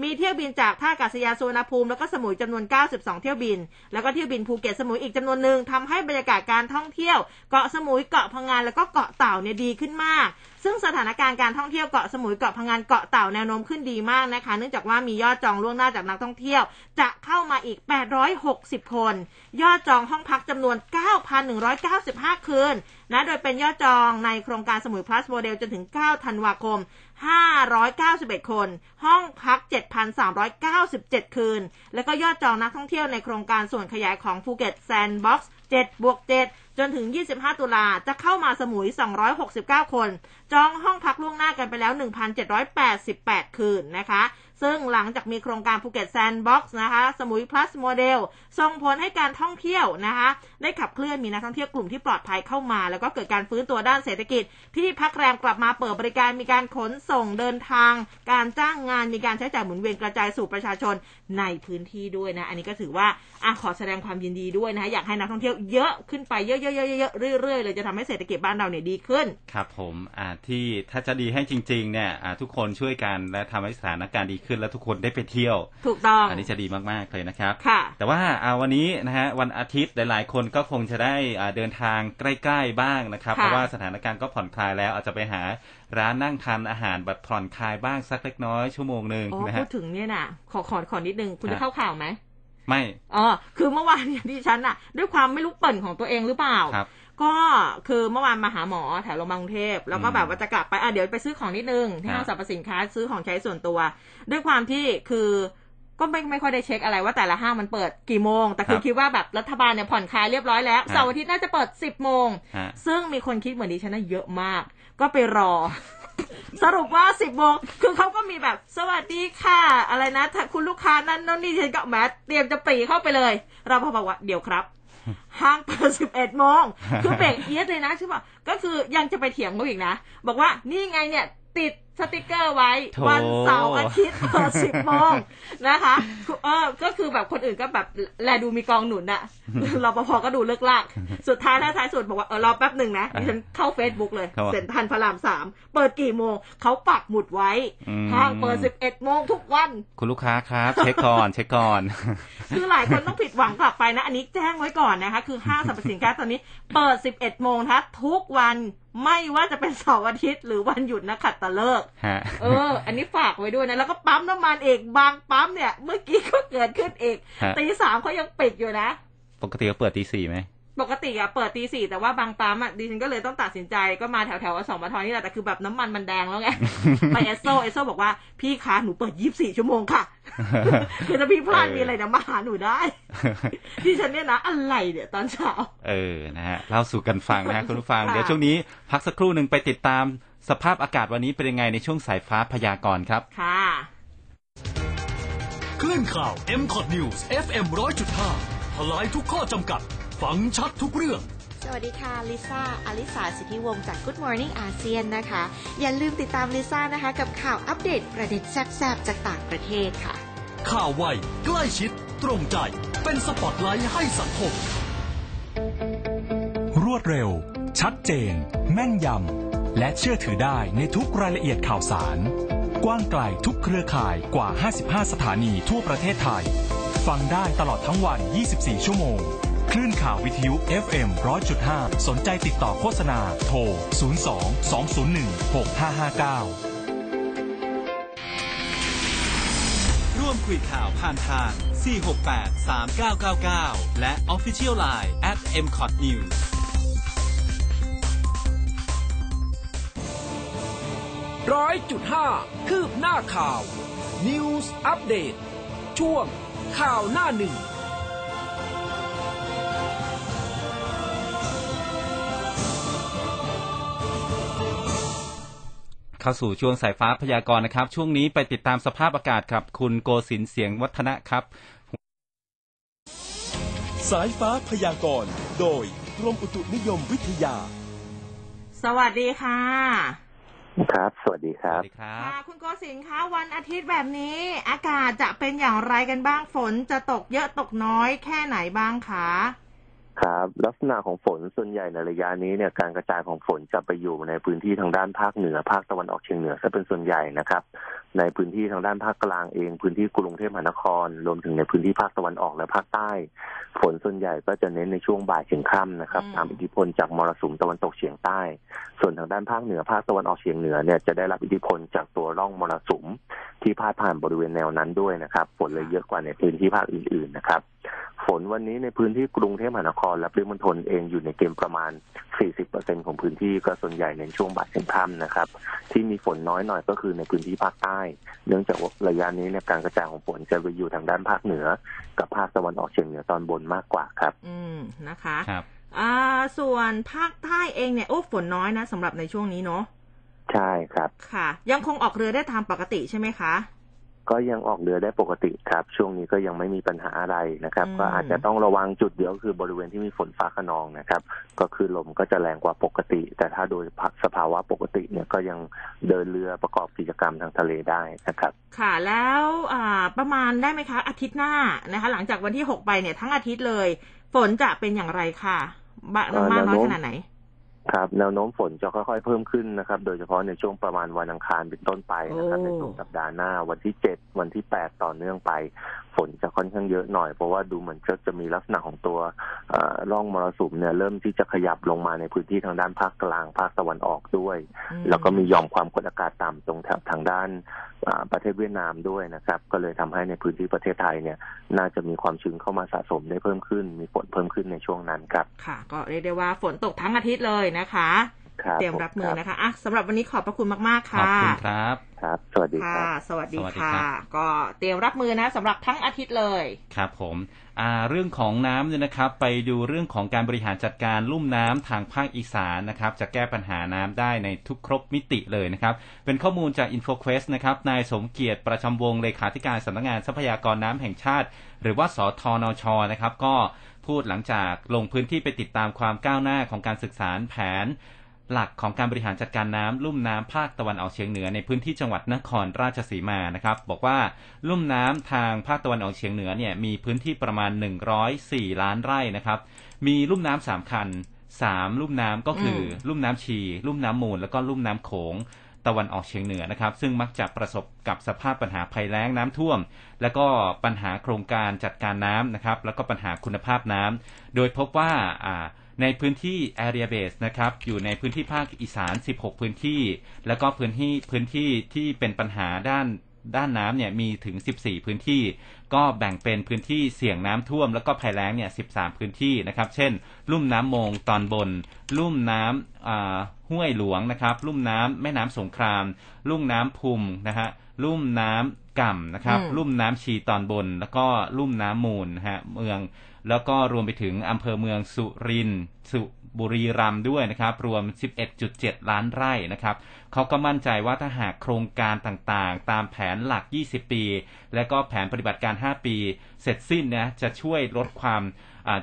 มีเที่ยวบินจากท่าอากาศยานสุวรรณภูมิแล้วก็สมุยจำนวน 92 เที่ยวบิน แล้วก็เที่ยวบินภูเก็ตสมุยอีกจำนวนหนึ่งทำให้บรรยากาศการท่องเที่ยว เกาะสมุยเกาะพังงานแล้วก็เกาะเต่าเนี่ยดีขึ้นมากซึ่งสถานการณ์การท่องเที่ยวเกาะสมุยเกาะพังงานเกาะเต่าแนวโน้มขึ้นดีมากนะคะ เนื่องจากว่ามียอดจองล่วงหน้าจากนักท่องเที่ยว จะเข้ามาอีก860 คน ยอดจองห้องพักจำนวน 9,195 คืนนะโดยเป็นยอดจองในโครงการสมุยพลัสโมเดลจนถึง 9 ธันวาคม 591 คน ห้องพัก 7,397 คืน แล้วก็ยอดจองนักท่องเที่ยวในโครงการส่วนขยายของภูเก็ตแซนด์บ็อกซ์7บวก7จนถึง 25 ตุลาจะเข้ามาสมุย 269 คน จองห้องพักล่วงหน้ากันไปแล้ว 1,788 คืนนะคะ ซึ่งหลังจากมีโครงการภูเก็ตแซนด์บ็อกซ์นะคะ สมุย plus model ส่งผลให้การท่องเที่ยวนะคะ ได้ขับเคลื่อนมีนักท่องเที่ยวกลุ่มที่ปลอดภัยเข้ามา แล้วก็เกิดการฟื้นตัวด้านเศรษฐกิจ ที่พักแรมกลับมาเปิดบริการมีการขนส่งเดินทาง การจ้างงานมีการใช้จ่ายหมุนเวียนกระจายสู่ประชาชนในพื้นที่ด้วยนะ อันนี้ก็ถือว่าอขอแสดงความยินดีด้วยนะคะอยากให้นักท่องเที่ยวเยอะขึ้นไปเยอะๆๆๆเรื่อยๆเลยจะทำให้เศรษฐกิจบ้านเราเนี่ยดีขึ้น ครับผมอ่าที่ถ้าจะดีให้จริงๆเนี่ยอ่าทุกคนช่วยกันและทำให้สถานการณ์ดีขึ้น และทุกคนได้ไปเที่ยว ถูกต้อง อันนี้จะดีมากๆเลยนะครับค่ะแต่ว่าเอาวันนี้นะฮะวันอาทิตย์หลายๆ คนก็คงจะได้อ่าเดินทางใกล้ๆบ้างนะครับค่ะเพราะว่าสถานการณ์ก็ผ่อนคลายแล้วอาจจะไปหาร้านนั่งทานอาหารแบบผ่อนคลายบ้างสักเล็กน้อยชั่วโมงหนึ่งโอ้นะพูฮะดถึงเนี่ยนะขอขอขอนิดนึงคุณฮะจะเข้าข่าวไหม ไม่อ๋อคือเมื่อวานเนี่ยดิฉันอะด้วยความไม่รู้เปิ่นของตัวเองหรือเปล่าครับก็คือเมื่อวานมาหาหมอแถวโรงพยาบาลกรุงเทพแล้วก็อืมแบบว่าจะกลับไปอะเดี๋ยวไปซื้อของนิดนึงที่ฮะห้างสรรพสินค้าซื้อของใช้ส่วนตัว ด้วยความที่คือก็ไม่ไม่ค่อยได้เช็คอะไรว่าแต่ละห้างมันเปิดกี่โมง แต่คือคิดว่าแบบรัฐบาลเนี่ยผ่อนคลายเรียบร้อยแล้วเสาร์อาทิตย์น่าจะเปิดสิบโมงฮะซึ่งมีคนคิดเหมือนดิฉันนะเยอะมาก ก็ไปรอ สรุปว่าสิบโมงคือเขาก็มีแบบสวัสดีค่ะ อะไรนะถ้าคุณลูกค้านั้นนั่นนี่ฉันก็แมเตรียมจะปรีเข้าไปเลย เราพอบอกว่าเดี๋ยวครับห้างเปิดสิบเอ็ดโมงคือเบรกเอียดเลยนะใช่ป่ะก็คือยังจะไปเถียงเขาอีกนะ บอกว่านี่ไงเนี่ยติดสติกเกอร์ไว้โถวันเสาร์อาทิตย์เปิดสิบโมงนะคะคือเออก็คือแบบคนอื่นก็แบบแลดูมีกองหนุนอะรปภก็ดูเลิกลาก สุดท้ายท้ายท้ายสุดบอกว่าเออรอแป๊บหนึ่งนะดิฉันเข้า Facebook เลยครับเซ็นทรันพระรามสามเปิดกี่โมงเขาปักหมุดไว้อืมห้างเปิดสิบเอ็ดโมงทุกวัน คุณลูกค้าครับเช็คก่อนเช็คก่อนคือหลายคนต้องผิดหวังกลับไปนะ อันนี้แจ้งไว้ก่อนนะคะ คือห้างสรรพสินค้าตอนนี้เปิด11โมงนะคะทุกวันไม่ว่าจะเป็นเสาร์อาทิตย์หรือวันหยุดนะขัดตะเลิกฮะเออ อันนี้ฝากไว้ด้วยนะ แล้วก็ปั๊มน้ำมันเอกบางปั๊มเนี่ย เมื่อกี้ก็เกิดขึ้นอีกฮะตีสามเขายังปิดอยู่นะ ปกติเขาเปิดตีสี่ไหมปกติอะเปิดตีสี่แต่ว่าบางปั๊มอะดิฉันก็เลยต้องตัดสินใจก็มาแถวแถวๆอสมทนี่แหละแต่คือแบบน้ำมันมันแดงแล้วไงไปเอสโซเอสโซบอกว่าพี่คะหนูเปิดยี่สิบสี่ชั่วโมงค่ะคือถ้าพี่พลาดเออมีอะไรนะมาหาหนูได้ดิฉันเนี่ยนะอะไรเนี่ยตอนเช้าเออนะฮะเล่าสู่กันฟังนะฮะคุณผู้ฟังค่ะเดี๋ยวช่วงนี้พักสักครู่หนึ่งไปติดตาม สภาพอากาศวันนี้เป็นยังไงในช่วงสายฟ้าพยากรณ์ครับ ค่ะคลื่นข่าว m c o t News FM 100.5ทลายทุกข้อจำกัด ฟังชัดทุกเรื่อง สวัสดีค่ะลิซ่าอลิสาสิทธิวงศ์จาก Good Morning อาเซียนนะคะ อย่าลืมติดตามลิซ่านะคะ กับข่าวอัปเดตประเด็นแซ่บๆจากต่างประเทศค่ะ ข่าวไวใกล้ชิด ตรงใจ เป็นสปอตไลท์ให้สังคม รวดเร็ว ชัดเจน แม่นยำ และเชื่อถือได้ในทุกรายละเอียดข่าวสาร กว้างไกลทุกเครือข่ายกว่า 55 สถานีทั่วประเทศไทย ฟังได้ตลอดทั้งวัน 24 ชั่วโมง คลื่นข่าววิทยุ FM 100.5 สนใจติดต่อโฆษณา โทร 02 201 6559 ร่วมคุยข่าวผ่านทาง 468 3999 และ Official Line at mcot news ร้อยจุดห้าคืบหน้าข่าว News อัปเดตช่วงข่าวหน้าหนึ่ง เข้าสู่ช่วงสายฟ้าพยากรณ์นะครับ ช่วงนี้ไปติดตามสภาพอากาศกับ คุณโกศินทร์เสียงวัฒนะครับ สายฟ้าพยากรณ์โดยกรมอุตุนิยมวิทยา สวัสดีค่ะ ครับ สวัสดีคสรัวับสดีครับค่ะคุณโกศินทร์คะวันอาทิตย์แบบนี้ อากาศจะเป็นอย่างไรกันบ้างฝนจะตกเยอะตกน้อยแค่ไหนบ้างคะ ครับลักษณะของฝนส่วนใหญ่ในระยะนี้เนี่ยการกระจายของฝนจะไปอยู่ในพื้นที่ทางด้านภาคเหนือภาคตะวันออกเฉียงเหนือซะเป็นส่วนใหญ่นะครับ ในพื้นที่ทางด้านภาคกลางเอง พื้นที่กรุงเทพมหานคร รวมถึงในพื้นที่ภาคตะวันออกและภาคใต้ ฝนส่วนใหญ่ก็จะเน้นในช่วงบ่ายถึงค่ำนะครับอืมตามอิทธิพลจากมรสุมตะวันตกเฉียงใต้ ส่วนทางด้านภาคเหนือภาคตะวันออกเฉียงเหนือเนี่ยจะได้รับอิทธิพลจากตัวร่องมรสุมที่พาดผ่านบริเวณแนวนั้นด้วยนะครับ ฝนเลยเยอะกว่าในพื้นที่ภาคอื่นๆนะครับ ฝนวันนี้ในพื้นที่กรุงเทพมหานคร และปริมณฑลเองอยู่ในเกณฑ์ประมาณ 40%ของพื้นที่ก็ส่วนใหญ่ในช่วงบ่ายถึงค่ำนะครับ ที่มีฝนน้อยหน่อยก็คือในพื้นที่ภาคใต้ เนื่องจากว่าระยะนี้เนี่ยการกระจายของฝนจะไปอยู่ทางด้านภาคเหนือ กับภาคตะวันออกเฉียงเหนือตอนบนมากกว่าครับ อืมนะคะครับอ่าส่วนภาคใต้เองเนี่ยโอ้ฝนน้อยนะสำหรับในช่วงนี้เนาะใช่ครับ ค่ะ ยังคงออกเรือได้ตามปกติใช่ไหมคะ ก็ยังออกเรือได้ปกติครับ ช่วงนี้ก็ยังไม่มีปัญหาอะไรนะครับอืมก็อาจจะต้องระวังจุดเดียวก็คือบริเวณที่มีฝนฟ้าขนองนะครับ ก็คือลมก็จะแรงกว่าปกติ แต่ถ้าโดยสภาวะปกติเนี่ยก็ยังเดินเรือประกอบกิจกรรมทางทะเลได้นะครับ ค่ะแล้วอ่าประมาณได้ไหมคะ อาทิตย์หน้านะคะ หลังจากวันที่หกไปเนี่ยทั้งอาทิตย์เลย ฝนจะเป็นอย่างไรค่ะบ้างเอ่อมากน้อยแนวโน้มขนาดไหน ครับแนวโน้มฝนจะค่อยๆเพิ่มขึ้นนะครับ โดยเฉพาะในช่วงประมาณวันอังคารเป็นต้นไปนะครับโอ้ในช่วงสัปดาห์หน้าวันที่เจ็ดวันที่แปดต่อเนื่องไป ฝนจะค่อนข้างเยอะหน่อย เพราะว่าดูเหมือนจะจะมีลักษณะของตัวเอ่อร่องมรสุมเนี่ยเริ่มที่จะขยับลงมาในพื้นที่ทางด้านภาคกลางภาคตะวันออกด้วยอืมแล้วก็มีหย่อมความกดอากาศต่ำตรงแถบทางด้านอ่า ประเทศเวียดนามด้วยนะครับ ก็เลยทำให้ในพื้นที่ประเทศไทยเนี่ย น่าจะมีความชื้นเข้ามาสะสมได้เพิ่มขึ้น มีฝนเพิ่มขึ้นในช่วงนั้นครับ ค่ะ ก็เรียกได้ว่าฝนตกทั้งอาทิตย์เลยนะคะ เตรียมรับมือนะคะอะสำหรับวันนี้ขอบพระคุณมากๆขอบค่ะคุณครับครับ สวัสดีคค่ะรับสวัสดีสวัสดีค่ะครับก็เตรียมรับมือนะสำหรับทั้งอาทิตย์เลยครับผมอ่าเรื่องของน้ำเนี่ยนะครับ ไปดูเรื่องของการบริหารจัดการลุ่มน้ำทางภาคอีสานนะครับ จะแก้ปัญหาน้ำได้ในทุกครบมิติเลยนะครับ เป็นข้อมูลจาก InfoQuest นะครับนายสมเกียรติประชำวงศ์เลขาธิการสำนักงานทรัพยากรน้ำแห่งชาติ หรือว่าสทนชนะครับ ก็พูดหลังจากลงพื้นที่ไปติดตามความก้าวหน้าของการศึกษาแผน หลักของการบริหารจัดการน้ำลุ่มน้ำภาคตะวันออกเฉียงเหนือในพื้นที่จังหวัดนครราชสีมานะครับ บอกว่าลุ่มน้ำทางภาคตะวันออกเฉียงเหนือเนี่ยมีพื้นที่ประมาณ 104 ล้านไร่นะครับ มีลุ่มน้ำสามคันสามลุ่มน้ำก็คืออลุ่มน้ำชี ลุ่มน้ำมูล แล้วก็ลุ่มน้ำโขงตะวันออกเฉียงเหนือนะครับ ซึ่งมักจะประสบกับสภาพปัญหาภัยแล้งน้ำท่วม แล้วก็ปัญหาโครงการจัดการน้ำนะครับ แล้วก็ปัญหาคุณภาพน้ำโดยพบว่าอ่า ในพื้นที่ area base นะครับ อยู่ในพื้นที่ภาคอีสาน 16 พื้นที่ แล้วก็พื้นที่พื้นที่ที่เป็นปัญหาด้านด้านน้ำเนี่ยมีถึง 14 พื้นที่ ก็แบ่งเป็นพื้นที่เสี่ยงน้ำท่วม แล้วก็ภัยแล้งเนี่ย 13 พื้นที่นะครับ เช่น ลุ่มน้ำมงตอนบน ลุ่มน้ำห้วยหลวงนะครับ ลุ่มน้ำแม่น้ำสงคราม ลุ่มน้ำพุมนะฮะ ลุ่มน้ำ ก่ำนะครับอืมลุ่มน้ำชีตอนบน แล้วก็ลุ่มน้ำมูลนะฮะเมือง แล้วก็รวมไปถึงอำเภอเมืองสุรินทร์สุบุรีรัมย์ด้วยนะครับ รวม 11.7 ล้านไร่นะครับเขาก็มั่นใจว่าถ้าหากโครงการต่างๆ ตามแผนหลัก 20 ปี และก็แผนปฏิบัติการ 5 ปี เสร็จสิ้นนะจะช่วยลดความ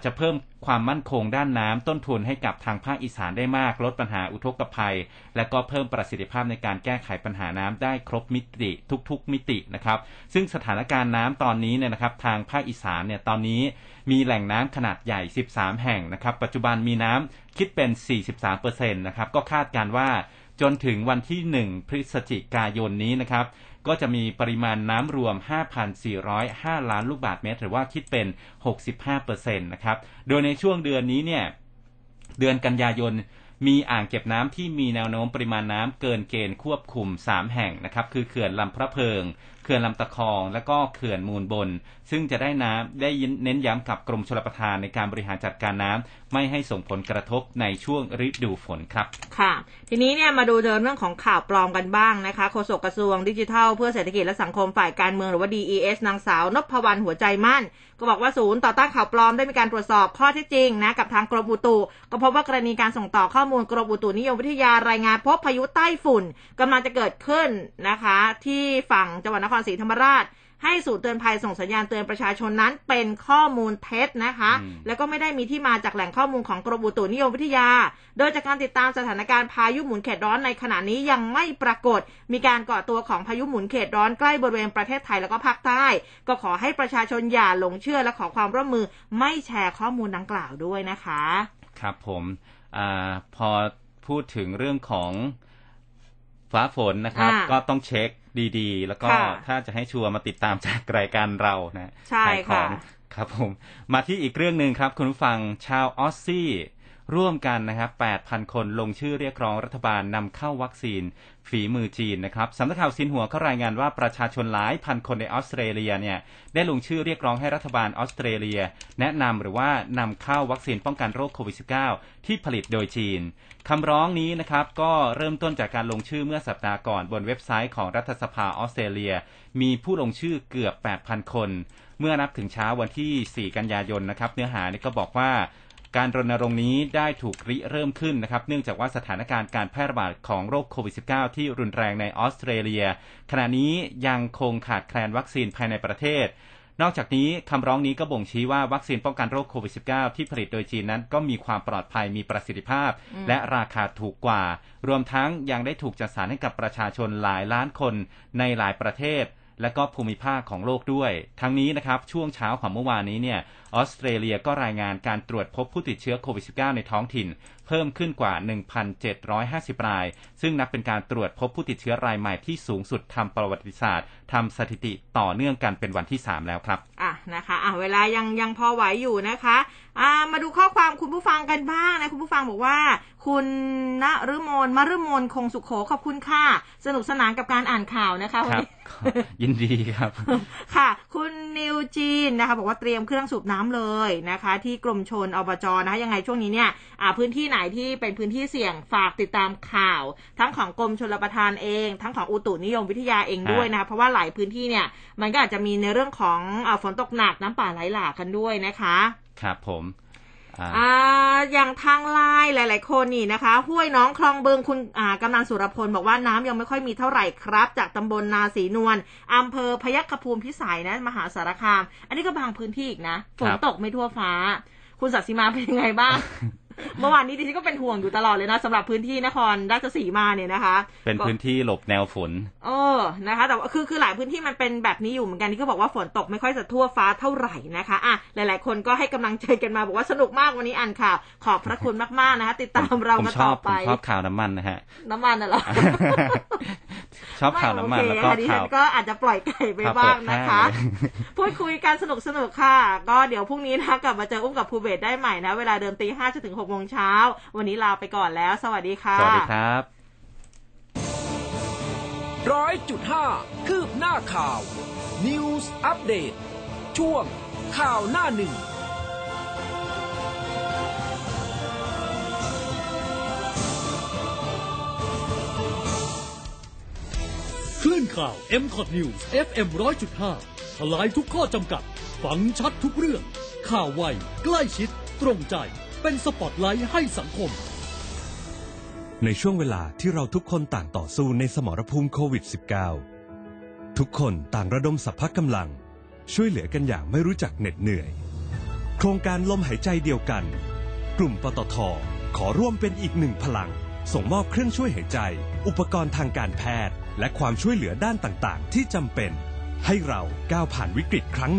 จะเพิ่มความมั่นคงด้านน้ำต้นทุนให้กับทางภาคอีสานได้มาก ลดปัญหาอุทกภัย และก็เพิ่มประสิทธิภาพในการแก้ไขปัญหาน้ำได้ครบมิติทุกๆ มิตินะครับ ซึ่งสถานการณ์น้ำตอนนี้เนี่ยนะครับ ทางภาคอีสานเนี่ยตอนนี้มีแหล่งน้ำขนาดใหญ่ 13 แห่งนะครับ ปัจจุบันมีน้ำคิดเป็น 43%นะครับก็คาดการว่าจนถึงวันที่ 1 พฤศจิกายนนี้นะครับ ก็จะมีปริมาณน้ำรวม 5,405 ล้านลูกบาศก์เมตร หรือว่าคิดเป็น 65%นะครับ โดยในช่วงเดือนนี้เนี่ย เดือนกันยายนมีอ่างเก็บน้ำที่มีแนวโน้มปริมาณน้ำเกินเกณฑ์ควบคุม 3 แห่งนะครับ คือเขื่อนลำพระเพิง ขื่อนลำตะคอง และก็เขื่อนมูลบน ซึ่งจะได้น้ำได้เน้นย้ำกับกรมชลประทานในการบริหารจัดการน้ำไม่ให้ส่งผลกระทบในช่วงฤดูฝนครับ ค่ะ ทีนี้เนี่ยมาดูเรื่องของข่าวปลอมกันบ้างนะคะโฆษกกระทรวงดิจิทัล เพื่อเศรษฐกิจและสังคมฝ่ายการเมืองหรือว่า DES นางสาวนพวรรณหัวใจมั่น ก็บอกว่าศูนย์ต่อต้านข่าวปลอมได้มีการตรวจสอบข้อเท็จจริงนะกับทางกรมอุตุ ก็พบว่ากรณีการส่งต่อข้อมูลกรมอุตุนิยมวิทยารายงานพบพายุใต้ฝุ่นกำลังจะเกิดขึ้นนะคะ ที่ฝั่งจังหวัดนครศรีธรรมราช ให้สูตรเตือนภัยส่งสัญญาณเตือนประชาชนนั้นเป็นข้อมูลเท็จนะคะ แล้วก็ไม่ได้มีที่มาจากแหล่งข้อมูลของกรมอุตุนิยมวิทยา โดยจากการติดตามสถานการณ์พายุหมุนเขตร้อนในขณะนี้ยังไม่ปรากฏ มีการก่อตัวของพายุหมุนเขตร้อนใกล้บริเวณประเทศไทยแล้วก็ภาคใต้ ก็ขอให้ประชาชนอย่าหลงเชื่อและขอความร่วมมือไม่แชร์ข้อมูลดังกล่าวด้วยนะคะ ครับผมอพอพูดถึงเรื่องของฟ้าฝนนะครับ ก็ต้องเช็ค ดีๆ แล้วก็ถ้าจะให้ชัวร์มาติดตามจากรายการเรานะใช่ค่ะครับผม มาที่อีกเรื่องหนึ่งครับ คุณผู้ฟังชาวออสซี่ ร่วมกันนะครับ 8,000 คนลงชื่อเรียกร้องรัฐบาลนำเข้าวัคซีนฝีมือจีนนะครับสำนักข่าวซินหัวเขารายงานว่าประชาชนหลายพันคนในออสเตรเลียเนี่ยได้ลงชื่อเรียกร้องให้รัฐบาลออสเตรเลีย แนะนำหรือว่านำเข้าวัคซีนป้องกันโรคโควิด -19 ที่ผลิตโดยจีนคำร้องนี้นะครับก็เริ่มต้นจากการลงชื่อเมื่อสัปดาห์ก่อนบนเว็บไซต์ของรัฐสภาออสเตรเลีย มีผู้ลงชื่อเกือบ 8,000 คน เมื่อนับถึงเช้าวันที่ 4 กันยายนนะครับเนื้อหานี่ก็บอกว่า การรณรงค์นี้ได้ถูกริเริ่มขึ้นนะครับ เนื่องจากว่าสถานการณ์การแพร่ระบาดของโรคโควิด -19 ที่รุนแรงในออสเตรเลีย ขณะนี้ยังคงขาดแคลนวัคซีนภายในประเทศ นอกจากนี้คำร้องนี้ก็บ่งชี้ว่าวัคซีนป้องกันโรคโควิด -19 ที่ผลิตโดยจีนนั้น ก็มีความปลอดภัยมีประสิทธิภาพ และราคาถูกกว่า รวมทั้งยังได้ถูกจัดสรรให้กับประชาชนหลายล้านคนในหลายประเทศและก็ภูมิภาคของโลกด้วย ทั้งนี้นะครับช่วงเช้าของเมื่อวานนี้เนี่ยออสเตรเลียก็รายงานการตรวจพบผู้ติดเชื้อโควิด -19 ในท้องถิ่น เพิ่มขึ้นกว่า 1,750 ราย ซึ่งนับเป็นการตรวจพบผู้ติดเชื้อรายใหม่ที่สูงสุดทำประวัติศาสตร์ทำสถิติต่อเนื่องกันเป็นวันที่ 3 แล้วครับอะนะคะอะเวลายังยังพอไหวอยู่นะคะอ่ามาดูข้อความคุณผู้ฟังกันบ้างนะคุณผู้ฟังบอกว่า คุณณฤมลมฤมลคงสุขโขขอบคุณค่ะ สนุกสนานกับการอ่านข่าวนะคะวันนี้ยินดีครับ ค่ะ คุณนิวจีนนะคะ บอกว่าเตรียมเครื่องสูบน้ำเลยนะคะ ที่กรมชนอบจนะคะยังไงช่วงนี้เนี่ยอ่าพื้นที่ไหนที่เป็นพื้นที่เสี่ยงฝากติดตามข่าว ทั้งของกรมชลประทานเอง ทั้งของอุตุนิยมวิทยาเองด้วยนะเพราะว่าหลายพื้นที่เนี่ยมันก็อาจจะมีในเรื่องของอฝนตกหนักน้ำป่าไหลหลากกันด้วยนะคะ ครับผม อ่าอย่างทางไลน์หลาย ๆ คนนี่นะคะ ห้วยน้องคลองเบิงคุณอ่ากำนันสุรพลบอกว่าน้ำยังไม่ค่อยมีเท่าไหร่ครับ จากตำบลนาสีนวลอำเภอพยัคฆภูมิพิสัยนะ มหาสารคาม อันนี้ก็บางพื้นที่อีกนะฝนตกไม่ทั่วฟ้า คุณศักดิ์สิมาเป็นยังไงบ้าง เมื่อวานนี้ดิฉันก็เป็นห่วงอยู่ตลอดเลยนะสำหรับพื้นที่นครราชสีมาเนี่ยนะคะ เป็นพื้นที่หลบแนวฝนเออนะคะ แต่ว่าคือคือหลายพื้นที่มันเป็นแบบนี้อยู่เหมือนกันที่เขาบอกว่าฝนตกไม่ค่อยจะทั่วฟ้าเท่าไหร่นะคะอะหลาย ๆ คนก็ให้กำลังใจกันมาบอกว่าสนุกมากวันนี้อ่านข่าว ขอบพระคุณมากๆนะคะ ติดตามเรามาต่อไปผมชอบข่าวน้ำมันนะฮะน้ำมันน่ะหรอชอบข่าวน้ำมันแล้วก็ข่าวก็อาจจะปล่อยไก่ไปบ้างนะคะ พูดคุยกันสนุกสนุกค่ะ ก็เดี๋ยวพรุ่งนี้นะกลับมาเจออุ้มกับภูเบศได้ใหม่นะ เวลาเดิมตีห้าจนถึงหกโมงเช้า วันนี้ลาไปก่อนแล้ว สวัสดีค่ะ สวัสดีครับร้อยจุดห้าคืบหน้าข่าว News อัปเดตช่วงข่าวหน้าหนึ่งคลื่นข่าว m c o t News FM 100.5ทลายทุกข้อจำกัดฟังชัดทุกเรื่อง ข่าวไว ใกล้ชิด ตรงใจ เป็นสปอตไลท์ให้สังคม ในช่วงเวลาที่เราทุกคนต่างต่อสู้ในสมรภูมิโควิด -19 ทุกคนต่างระดมสัพพะกำลัง ช่วยเหลือกันอย่างไม่รู้จักเหน็ดเหนื่อย โครงการลมหายใจเดียวกัน กลุ่มปตทขอร่วมเป็นอีกหนึ่งพลัง ส่งมอบเครื่องช่วยหายใจ อุปกรณ์ทางการแพทย์ และความช่วยเหลือด้านต่างๆ ที่จำเป็น ให้เราก้าวผ่านวิกฤตครั้ง